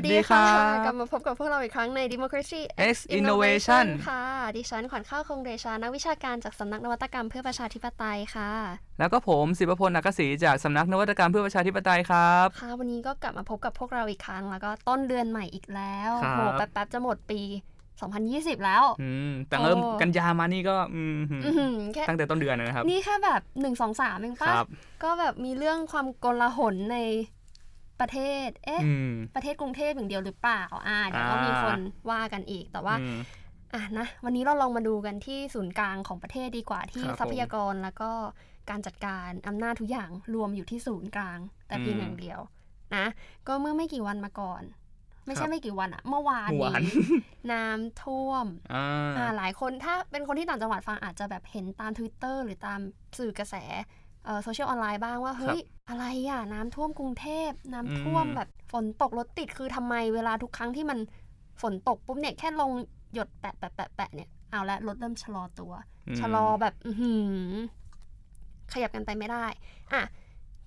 วัสดีค่ะ กลับมาพบกับพวกเราอีกครั้งใน Democracy X Innovation ค่ะ ดิฉันขวัญข้าวคงเดชานักวิชาการจากสำนักนวัตกรรมเพื่อประชาธิปไตยค่ะ แล้วก็ผมศิวพลนักศรีจากสำนักนวัตกรรมเพื่อประชาธิปไตยครับ ค่ะ วันนี้ก็กลับมาพบกับพวกเราอีกครั้ง แล้วก็ต้นเดือนใหม่อีกแล้วครับโหแป๊บๆจะหมดปี 2020 แล้ว อืม แต่เริ่มโอ้กันยามานี่ก็อืมอื้อหือแค่ตั้งแต่ต้นเดือนนะครับ นี่แค่แบบ 1 2 3เองคปะรับก็แบบมีเรื่องความโกลาหลใน ประเทศ เอ๊ะอืมประเทศกรุงเทพอย่างเดียวหรือเปล่าอ่าเดี๋ยวก็อ่ามีมีคนว่ากันอีก แต่ว่าอืมอะนะ วันนี้เราลองมาดูกันที่ศูนย์กลางของประเทศดีกว่าที่ครับทรัพยากรแล้วก็การจัดการอำนาจทุกอย่างรวมอยู่ที่ศูนย์กลาง แต่เพียงอืมอย่างเดียว นะ ก็เมื่อไม่กี่วันมาก่อน ไม่ครัใช่บไม่กี่วันอะเมื่อวานเมื่อวานนี้น้ำท่วมอ่าอ่าหลายคนถ้าเป็นคนที่ต่างจังหวัดฟังอาจจะแบบเห็นตาม Twitter หรือตามสื่อกระแส โซเชียลออนไลน์บ้างว่า เฮ้ย อะไรอะ น้ำท่วมกรุงเทพ น้ำท่วมอืมแบบฝนตกรถติดคือทำไมเวลาทุกครั้งที่มันฝนตกปุ๊บเนี่ยแค่ลงหยดแปะแปะแปะแปะเนี่ยเอาละรถเริ่มชะลอตัวมชะลอแบบอือหือขยับกันไปไม่ได้อะ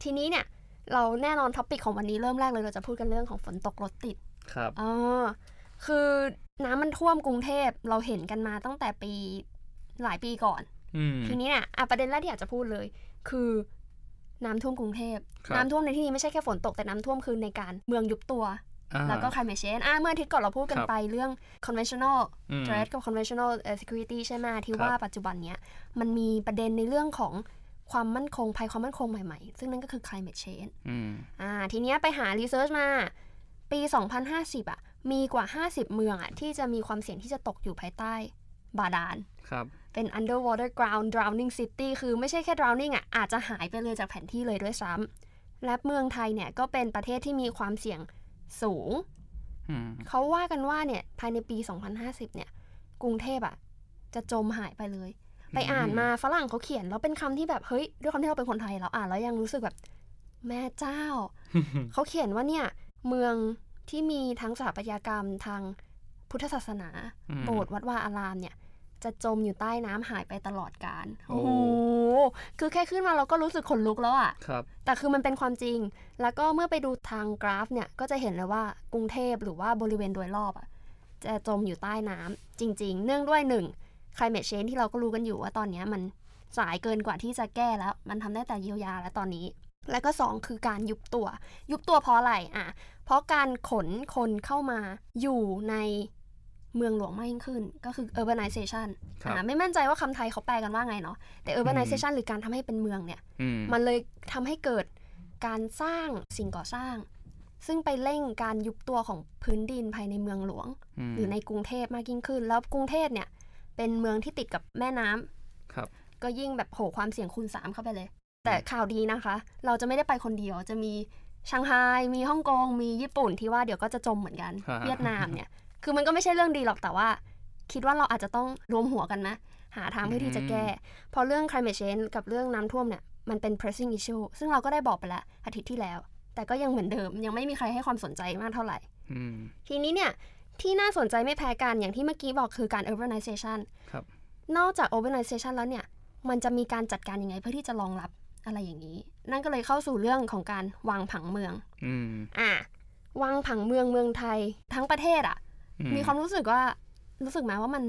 ทีนี้เนี่ย เราแน่นอน topic ของวันนี้เริ่มแรกเลยเราจะพูดกันเรื่องของฝนตกรถติดครับอ๋อคือน้ำมันท่วมกรุงเทพเราเห็นกันมาตั้งแต่ปีหลายปีก่อนอืมทีนี้เนี่ยอะประเด็นแรกที่อยากจะพูดเลย คือน้ำท่วมกรุงเทพ ครับน้ำท่วมในที่นี้ไม่ใช่แค่ฝนตกแต่น้ำท่วมคือในการเมืองยุบตัวอ่าแล้วก็ climate change อะเมื่ออาทิตย์ก่อนเราพูดกันครับไปเรื่อง conventional อืม threat กับ conventional เอ่อ security ใช่ไหมที่ครับ ว่าปัจจุบันเนี้ยมันมีประเด็นในเรื่องของความมั่นคงภัยความมั่นคงใหม่ๆ ซึ่งนั่นก็คือ climate change อืมอ่าทีเนี้ยไปหารีเสิร์ชมา ปี 2050 อะ มีกว่า 50 เมืองอะ ที่จะมีความเสี่ยงที่จะตกอยู่ภายใต้บาดาล ครับ เป็น underwater ground drowning city คือไม่ใช่แค่ drowning อะอาจจะหายไปเลยจากแผนที่เลยด้วยซ้ำและเมืองไทยเนี่ยก็เป็นประเทศที่มีความเสี่ยงสูงอืมเขาว่ากันว่าเนี่ยภายในปี 2050 เนี่ย กรุงเทพอะจะจมหายไปเลย ไปอ่านมาฝรั่งเขาเขียน แล้วเป็นคำที่แบบเฮ้ยด้วยความที่เราเป็นคนไทยเราอ่านแล้วยังรู้สึกแบบแม่เจ้า เขาเขียนว่าเนี่ย เมืองที่มีทั้งสถาปัตยกรรมทางพุทธศาสนาอืมโบสถ์วัดวาอารามเนี่ย จะจมอยู่ใต้น้ำหายไปตลอดกาลโอ้โอ้โหคือแค่ขึ้นมาเราก็รู้สึกขนลุกแล้วอะครับแต่คือมันเป็นความจริง แล้วก็เมื่อไปดูทางกราฟเนี่ยก็จะเห็นเลยว่ากรุงเทพหรือว่าบริเวณโดยรอบอะจะจมอยู่ใต้น้ำจริง ๆ เนื่องด้วยหนึ่ง climate change ที่เราก็รู้กันอยู่ว่าตอนเนี้ยมันสายเกินกว่าที่จะแก้แล้ว มันทำได้แต่เยียวยาแล้วตอนนี้ แล้วก็สองคือการยุบตัว ยุบตัวเพราะอะไรอะเพราะการขนคนเข้ามาอยู่ใน เมืองหลวงมากยิ่งขึ้น ก็คือ urbanization ครับอ่าไม่มั่นใจว่าคำไทยเขาแปลกันว่าไงเนาะแต่ urbanization หรือการทำให้เป็นเมืองเนี่ยอืมมันเลยทำให้เกิดการสร้างสิ่งก่อสร้าง ซึ่งไปเร่งการยุบตัวของพื้นดินภายในเมืองหลวงมหรือในกรุงเทพมากยิ่งขึ้น แล้วกรุงเทพเนี่ย เป็นเมืองที่ติดกับแม่น้ำครับ ก็ยิ่งแบบโหความเสี่ยงคูณสามเข้าไปเลย แต่ข่าวดีนะคะ เราจะไม่ได้ไปคนเดียวจะมีชังไฮมีฮ่องกงมีญี่ปุ่นที่ว่าเดี๋ยวก็จะจมเหมือนกันฮะเวียดนามเนี่ย คือมันก็ไม่ใช่เรื่องดีหรอกแต่ว่า คิดว่าเราอาจจะต้องรวมหัวกันนะ หาทางเพื่อที่จะแก้เพราะเรื่อง climate change กับเรื่องน้ำท่วมเนี่ยมันเป็น pressing issue ซึ่งเราก็ได้บอกไปแล้วอาทิตย์ที่แล้ว แต่ก็ยังเหมือนเดิม ยังไม่มีใครให้ความสนใจมากเท่าไหร่อืมทีนี้เนี่ยที่น่าสนใจไม่แพ้กันอย่างที่เมื่อกี้บอกคือการ urbanization ครับนอกจาก urbanization แล้วเนี่ย มันจะมีการจัดการยังไงเพื่อที่จะรองรับอะไรอย่างนี้ นั่นก็เลยเข้าสู่เรื่องของการวางผังเมือง อืมอะวางผังเมืองเมืองไทยทั้งประเทศอะอื มีความรู้สึกว่ารู้สึกไหมว่ามัน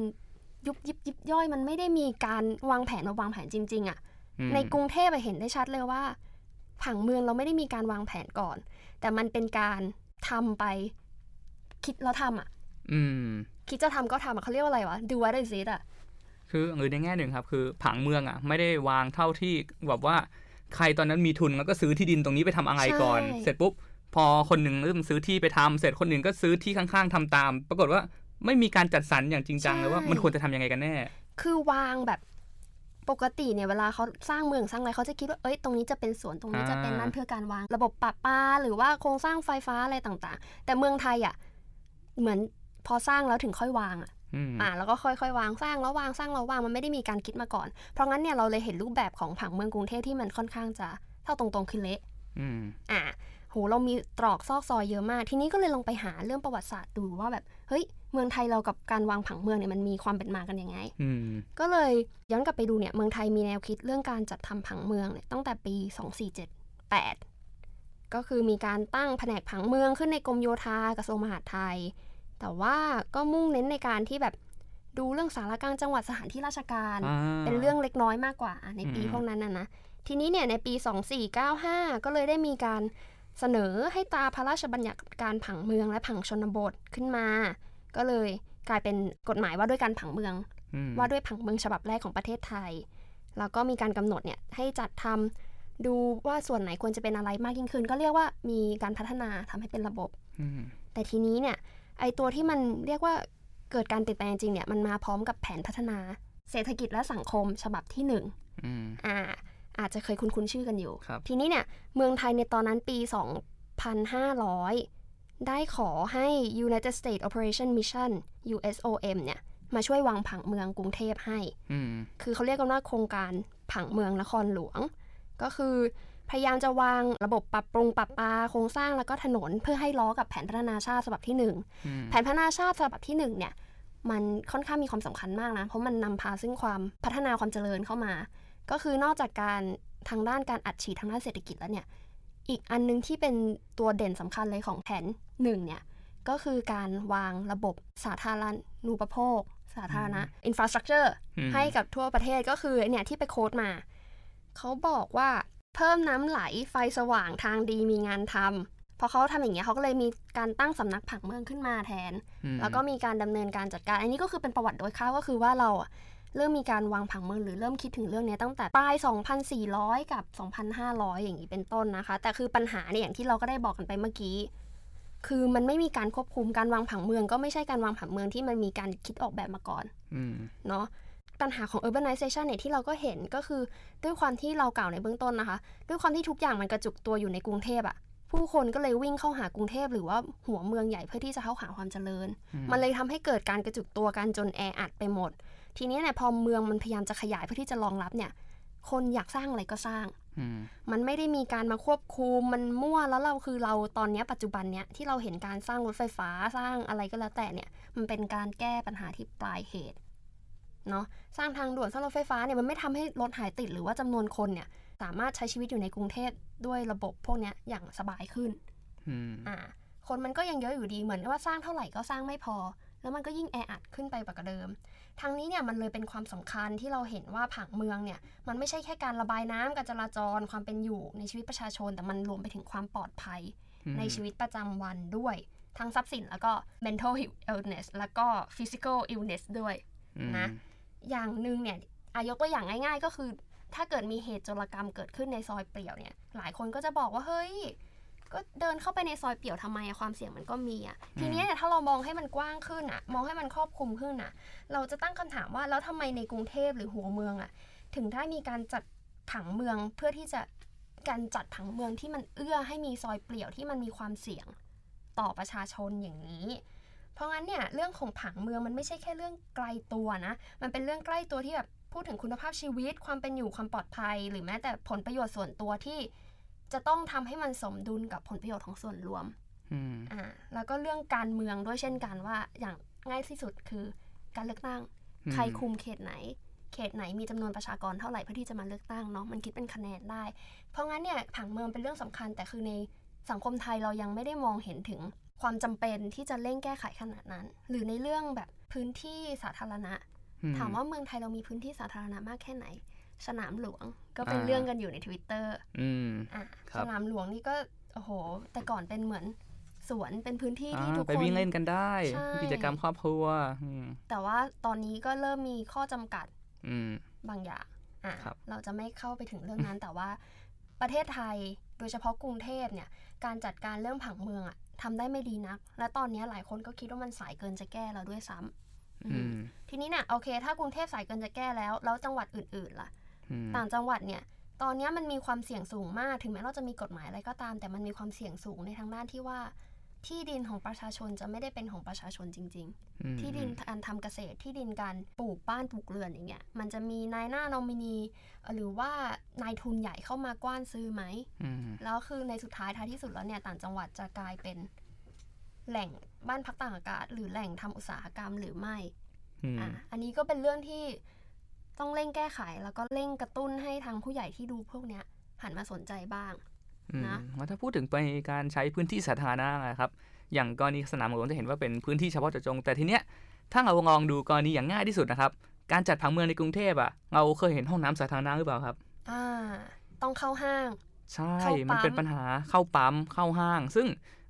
ยุบยิบยิบย่อยมันไม่ได้มีการวางแผนมาวางแผนจริง ๆอะอืมในกรุงเทพอะเห็นได้ชัดเลยว่า ผังเมืองเราไม่ได้มีการวางแผนก่อน แต่มันเป็นการทำไป คิดแล้วทำอะ อืม คิดจะทำก็ทำอะเขาเรียกว่าอะไรวะ do what is it อะ คือหรือในแง่หนึ่งครับ คือผังเมืองอะ ไม่ได้วางเท่าที่แบบว่า ใครตอนนั้นมีทุนแล้วก็ซื้อที่ดินตรงนี้ไปทำอะไรก่อนใช่เสร็จปุ๊บ พอคนหนึ่งเริ่มซื้อที่ไปทำเสร็จคนหนึ่งก็ซื้อที่ข้างๆทำตาม ปรากฏว่าไม่มีการจัดสรรอย่างจริงจังเลยว่ามันควรจะทำยังไงกันแน่ คือวางแบบปกติเนี่ยเวลาเขาสร้างเมืองสร้างอะไรเขาจะคิดว่าเอ้ยตรงนี้จะเป็นสวนตรงนี้อ่าจะเป็นนั่นเพื่อการวางระบบปรับปาหรือว่าโครงสร้างไฟฟ้าอะไรต่างๆ แต่เมืองไทยอะเหมือนพอสร้างแล้วถึงค่อยวางอะอืมอ่าแล้วก็ค่อยๆ วางสร้างแล้ววางสร้างแล้ววางมันไม่ได้มีการคิดมาก่อน เพราะงั้นเนี่ยเราเลยเห็นรูปแบบของผังเมืองกรุงเทพที่มันค่อนข้างจะเท่าตรงๆคือเละอืมอ่า โหเรามีตรอกซอกซอยเยอะมาก ทีนี้ก็เลยลงไปหาเรื่องประวัติศาสตร์ดูว่าแบบเฮ้ยเมืองไทยเรากับการวางผังเมืองเนี่ยมันมีความเป็นมากันยังไงอืมก็เลยย้อนกลับไปดูเนี่ยเมืองไทยมีแนวคิดเรื่องการจัดทำผังเมืองเนี่ยตั้งแต่ปี 2478 ก็คือมีการตั้งแผนกผังเมืองขึ้นในกรมโยธากระทรวงมหาดไทย แต่ว่าก็มุ่งเน้นในการที่แบบดูเรื่องสารกลางจังหวัดสถานที่ราชการอ่าเป็นเรื่องเล็กน้อยมากกว่าในปีอืมพวกนั้นนะนะทีนี้เนี่ยในปี 2495 ก็เลยได้มีการ เสนอให้ตราพระราชบัญญัติการผังเมืองและผังชนบทขึ้นมา ก็เลยกลายเป็นกฎหมายว่าด้วยการผังเมืองอืมว่าด้วยผังเมืองฉบับแรกของประเทศไทย แล้วก็มีการกำหนดเนี่ยให้จัดทำดูว่าส่วนไหนควรจะเป็นอะไรมากยิ่งขึ้น ก็เรียกว่ามีการพัฒนาทำให้เป็นระบบอืมแต่ทีนี้เนี่ยไอตัวที่มันเรียกว่าเกิดการเปลี่ยนแปลงจริงเนี่ยมันมาพร้อมกับแผนพัฒนา เศรษฐกิจและสังคมฉบับที่หนึ่งอืมอ่า อาจจะเคยคุ้นๆชื่อกันอยู่ครับทีนี้เนี่ยเมืองไทยในตอนนั้นปี 2,500 ได้ขอให้ United States Operation Mission USOM เนี่ยมาช่วยวางผังเมืองกรุงเทพให้อืมคือเขาเรียกกันว่าโครงการผังเมืองนครหลวง ก็คือพยายามจะวางระบบปรับปรุงปรับปาโครงสร้างแล้วก็ถนนเพื่อให้ล้อกับแผนพัฒนาชาติฉบับที่หนึ่งอืมแผนพัฒนาชาติฉบับที่หนึ่งเนี่ยมันค่อนข้างมีความสำคัญมากนะ เพราะมันนำพาซึ่งความพัฒนาความเจริญเข้ามา ก็คือนอกจากการทางด้านการอัดฉีดทางด้านเศรษฐกิจแล้วเนี่ย อีกอันนึงที่เป็นตัวเด่นสำคัญเลยของแผนหนึ่งเนี่ย ก็คือการวางระบบสาธารณูปโภค สาธารณะ infrastructure อืมให้กับทั่วประเทศก็คือเนี่ยที่ไปโค้ดมา เขาบอกว่าเพิ่มน้ำไหลไฟสว่างทางดีมีงานทำพอเขาทำอย่างเงี้ยเขาก็เลยมีการตั้งสำนักผังเมืองขึ้นมาแทนอืมแล้วก็มีการดำเนินการจัดการ อันนี้ก็คือเป็นประวัติโดยคร่าวก็คือว่าเราอะ เริ่มมีการวางผังเมืองหรือเริ่มคิดถึงเรื่องเนี้ยตั้งแต่ปลาย 2,400 กับ 2,500 อย่างนี้เป็นต้นนะคะ แต่คือปัญหาเนี่ยอย่างที่เราก็ได้บอกกันไปเมื่อกี้ คือมันไม่มีการควบคุมการวางผังเมือง ก็ไม่ใช่การวางผังเมืองที่มันมีการคิดออกแบบมาก่อนอืมเนาะปัญหาของ urbanization เนี่ยที่เราก็เห็นก็คือด้วยความที่เรากล่าวในเบื้องต้นนะคะ ด้วยความที่ทุกอย่างมันกระจุกตัวอยู่ในกรุงเทพอะผู้คนก็เลยวิ่งเข้าหากรุงเทพหรือว่าหัวเมืองใหญ่เพื่อที่จะเข้าหาความเจริญอืมมันเลยทำให้เกิดการกระจุกตัวกันจนแออัดไปหมด ทีนี้เนี่ยพอเมืองมันพยายามจะขยายเพื่อที่จะรองรับเนี่ย คนอยากสร้างอะไรก็สร้างอืมมันไม่ได้มีการมาควบคุมมันมั่วแล้วเราคือเราตอนเนี้ยปัจจุบันเนี้ยที่เราเห็นการสร้างรถไฟฟ้าสร้างอะไรก็แล้วแต่เนี่ย มันเป็นการแก้ปัญหาที่ปลายเหตุเนาะสร้างทางด่วนสร้างรถไฟฟ้าเนี่ยมันไม่ทำให้รถหายติดหรือว่าจำนวนคนเนี่ย สามารถใช้ชีวิตอยู่ในกรุงเทพด้วยระบบพวกเนี้ยอย่างสบายขึ้นอืมอ่า คนมันก็ยังเยอะอยู่ดีเหมือนว่าสร้างเท่าไหร่ก็สร้างไม่พอ แล้วมันก็ยิ่งแออัดขึ้นไปกว่าเดิม ทางนี้เนี่ยมันเลยเป็นความสำคัญที่เราเห็นว่าผังเมืองเนี่ยมันไม่ใช่แค่การระบายน้ำการจราจรความเป็นอยู่ในชีวิตประชาชน แต่มันรวมไปถึงความปลอดภัยอืมในชีวิตประจำวันด้วย ทั้งทรัพย์สินแล้วก็ mental illness แล้วก็ physical illness ด้วยอืมนะอย่างหนึ่งเนี่ยอายกตัวอย่างง่าย ๆ ก็คือ ถ้าเกิดมีเหตุโจรกรรมเกิดขึ้นในซอยเปลี่ยวเนี่ย หลายคนก็จะบอกว่าเฮ้ย ก็เดินเข้าไปในซอยเปี่ยวทำไมอะความเสี่ยงมันก็มีอะทีเนี้ยเนี่ยถ้าเรามองให้มันกว้างขึ้นอะมองให้มันครอบคลุมขึ้นอะเราจะตั้งคำถามว่าแล้วทำไมในกรุงเทพหรือหัวเมืองอะถึงได้มีการจัดผังเมืองเพื่อที่จะการจัดผังเมืองที่มันเอื้อให้มีซอยเปลี่ยวที่มันมีความเสี่ยงต่อประชาชนอย่างนี้ เพราะงั้นเนี่ยเรื่องของผังเมืองมันไม่ใช่แค่เรื่องไกลตัวนะ มันเป็นเรื่องใกล้ตัวที่แบบพูดถึงคุณภาพชีวิต ความเป็นอยู่ความปลอดภัย หรือแม้แต่ผลประโยชน์ส่วนตัวที่ จะต้องทำให้มันสมดุลกับผลประโยชน์ของส่วนรวมอืมอ่าแล้วก็เรื่องการเมืองด้วยเช่นกันว่าอย่างง่ายที่สุดคือการเลือกตั้งอืมใครคุมเขตไหน เขตไหนมีจำนวนประชากรเท่าไหร่เพื่อที่จะมาเลือกตั้งเนาะมันคิดเป็นคะแนนได้ เพราะงั้นเนี่ยผังเมืองเป็นเรื่องสำคัญ แต่คือในสังคมไทยเรายังไม่ได้มองเห็นถึงความจำเป็นที่จะเร่งแก้ไขขนาดนั้น หรือในเรื่องแบบพื้นที่สาธารณะอืถามว่าเมืองไทยเรามีพื้นที่สาธารณะมากแค่ไหน สนามหลวง ก็เป็นอ่าเรื่องกันอยู่ใน Twitter อืมอะครับสนามหลวงนี่ก็โอ้โห แต่ก่อนเป็นเหมือนสวนเป็นพื้นที่ที่อ่าทุกไปคนวิ่งเล่นกันได้ใช่กิจกรรมครอบครัวอืมแต่ว่าตอนนี้ก็เริ่มมีข้อจำกัดอืมบางอย่างอะครับเราจะไม่เข้าไปถึงเรื่องนั้น แต่ว่าประเทศไทยโดยเฉพาะกรุงเทพเนี่ย การจัดการเรื่องผังเมืองอะทำได้ไม่ดีนัก และตอนนี้หลายคนก็คิดว่ามันสายเกินจะแก้แล้วด้วยซ้ำอือืมมทีนี้เนี่ยโอเค ถ้ากรุงเทพสายเกินจะแก้แล้ว แล้วจังหวัดอื่นๆล่ะอืม ต่างจังหวัดเนี่ย ตอนนี้มันมีความเสี่ยงสูงมาก ถึงแม้เราจะมีกฎหมายอะไรก็ตาม แต่มันมีความเสี่ยงสูงในทางด้านที่ว่า ที่ดินของประชาชนจะไม่ได้เป็นของประชาชนจริงอืมๆที่ดินการทำเกษตร ที่ดินการปลูกบ้านปลูกเรือนอย่างเงี้ย มันจะมีนายหน้านอมินี หรือว่านายทุนใหญ่เข้ามากว้านซื้อไหมอืมแล้วคือในสุดท้ายท้ายที่สุดแล้วเนี่ยต่างจังหวัดจะกลายเป็นแหล่งบ้านพักต่างอากาศ หรือแหล่งทำอุตสาหกรรมหรือไม่อืมอะอันนี้ก็เป็นเรื่องที่ ต้องเร่งแก้ไขแล้วก็เร่งกระตุ้นให้ทางผู้ใหญ่ที่ดูพวกเนี้ยหันมาสนใจบ้างอืมนะแล้วถ้าพูดถึงไปการใช้พื้นที่สาธารณะนะครับ อย่างกรณีสนามหลวงจะเห็นว่าเป็นพื้นที่เฉพาะเจาะจง แต่ทีเนี้ยถ้าเราลองดูกรณีอย่างง่ายที่สุดนะครับ การจัดผังเมืองในกรุงเทพอะเราเคยเห็นห้องน้ำสาธารณะหรือเปล่าครับ อ่า ต้องเข้าห้าง ใช่เข้าปั๊มมันเป็นปัญหาเข้าปั๊มเข้าห้าง ซึ่ง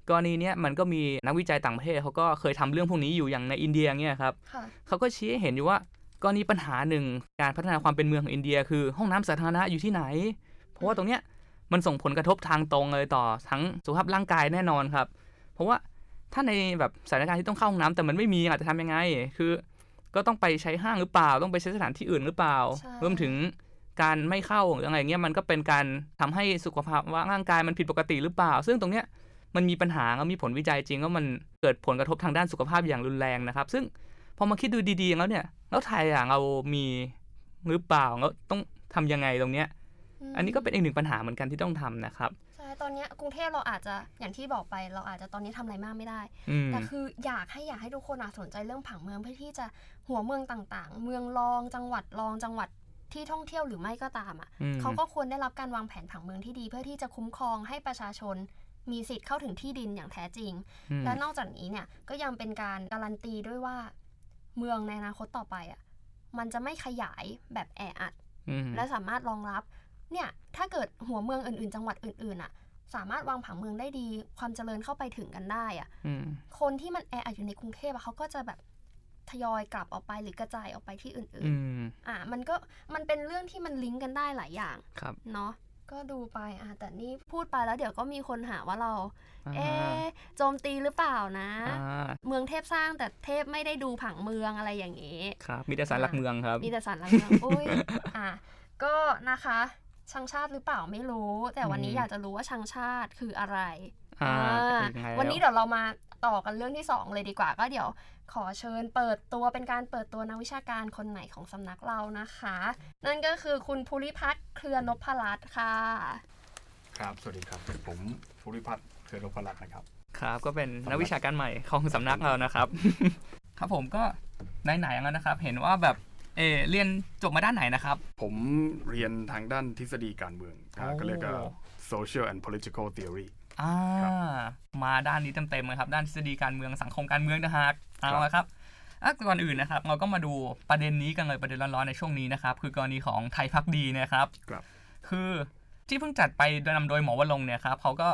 กรณีเนี้ยมันก็มีนักวิจัยต่างประเทศเขาก็เคยทำเรื่องพวกนี้อยู่อย่างในอินเดียเนี่ยครับค่ะเขาก็ชี้ให้เห็นอยู่ว่า กรณีปัญหาหนึ่งการพัฒนาความเป็นเมืองของอินเดีย คือห้องน้ำสาธารณะอยู่ที่ไหน เพราะว่าตรงเนี้ยมันส่งผลกระทบทางตรงเลยต่อทั้งสุขภาพร่างกายแน่นอนครับ เพราะว่าถ้าในแบบสถานการณ์ที่ต้องเข้าห้องน้ำแต่มันไม่มีอาจจะทำยังไง คือ ก็ต้องไปใช้ห้างหรือเปล่า ต้องไปใช้สถานที่อื่นหรือเปล่าใช่รวมถึงการไม่เข้าหรืออะไรเงี้ยมันก็เป็นการทำให้สุขภาพว่าร่างกายมันผิดปกติหรือเปล่า ซึ่งตรงเนี้ยมันมีปัญหาแล้วมีผลวิจัยจริงว่ามันเกิดผลกระทบทางด้านสุขภาพอย่างรุนแรงนะครับ ซึ่งพอมาคิดดูดีๆแล้วเนี่ย แล้วไทยอะเรามีหรือเปล่าแล้วต้องทำยังไงตรงเนี้ยมอันนี้ก็เป็นอีกหนึ่งปัญหาเหมือนกันที่ต้องทำนะครับใช่ตอนเนี้ยกรุงเทพเราอาจจะอย่างที่บอกไปเราอาจจะตอนนี้ทำอะไรมากไม่ได้อืมแต่คืออยากให้อยากให้ทุกคนอะสนใจเรื่องผังเมืองเพื่อที่จะหัวเมืองต่าง ๆ เมืองรองจังหวัดรองจังหวัดที่ท่องเที่ยวหรือไม่ก็ตามอะอืมเขาก็ควรได้รับการวางแผนผังเมืองที่ดี เพื่อที่จะคุ้มครองให้ประชาชนมีสิทธิ์เข้าถึงที่ดินอย่างแท้จริงอืมและนอกจากนี้เนี่ยก็ยังเป็นการการันตีด้วยว่า เมืองในอนาคตต่อไปอะมันจะไม่ขยายแบบแออัดอืมและสามารถรองรับ เนี่ยถ้าเกิดหัวเมืองอื่นๆ จังหวัดอื่นๆอะ สามารถวางผังเมืองได้ดี ความเจริญเข้าไปถึงกันได้อะอืมคนที่มันแออัดอยู่ในกรุงเทพอะเขาก็จะแบบทยอยกลับออกไปหรือกระจายออกไปที่อื่นอืมๆอะมันก็มันเป็นเรื่องที่มันลิงก์กันได้หลายอย่าง ครับ เนาะ ก็ดูไปอะแต่นี่พูดไปแล้วเดี๋ยวก็มีคนหาว่าเราอ่าเอ๊ะโจมตีหรือเปล่านะอ่าเมืองเทพสร้างแต่เทพไม่ได้ดูผังเมืองอะไรอย่างนี้ครับมีแต่สารหลักเมืองครับ มีแต่สารหลักเมืองอุ้ยอะก็นะคะชังชาติหรือเปล่าไม่รู้ แต่วันนี้อืมอยากจะรู้ว่าชังชาติคืออะไรอ่าอ่าเป็นยังไงวันนี้แล้เดี๋ยวเรามาต่อกันเรื่องที่ 2 เลยดีกว่า ก็เดี๋ยว ขอเชิญเปิดตัวเป็นการเปิดตัวนักวิชาการคนใหม่ของสำนักเรานะคะ นั่นก็คือคุณภูริพัฒน์เครือนพรัตน์ค่ะ ครับ สวัสดีครับ ผมภูริพัฒน์เครือนพรัตน์นะครับ ครับ ก็เป็นนักวิชาการใหม่ของสำนักเรานะครับ ครับผมก็ไหนๆแล้วนะครับ เห็นว่าแบบเออเรียนจบมาด้านไหนนะครับ ผมเรียนทางด้านทฤษฎีการเมืองอ่าโอ้ก็เรียกว่า social and political theory อ่าครับมาด้านนี้เต็มๆเลยครับ ด้านทฤษฎีการเมืองสังคมการเมืองนะฮะ เอาครับละครับอะก่อนอื่นนะครับ เราก็มาดูประเด็นนี้กันเลยประเด็นร้อนๆในช่วงนี้นะครับ คือกรณีของไทยพักดีนะครับครับ คือที่เพิ่งจัดไปโดยนำโดยหมอวรงค์เนี่ยครับเขาก็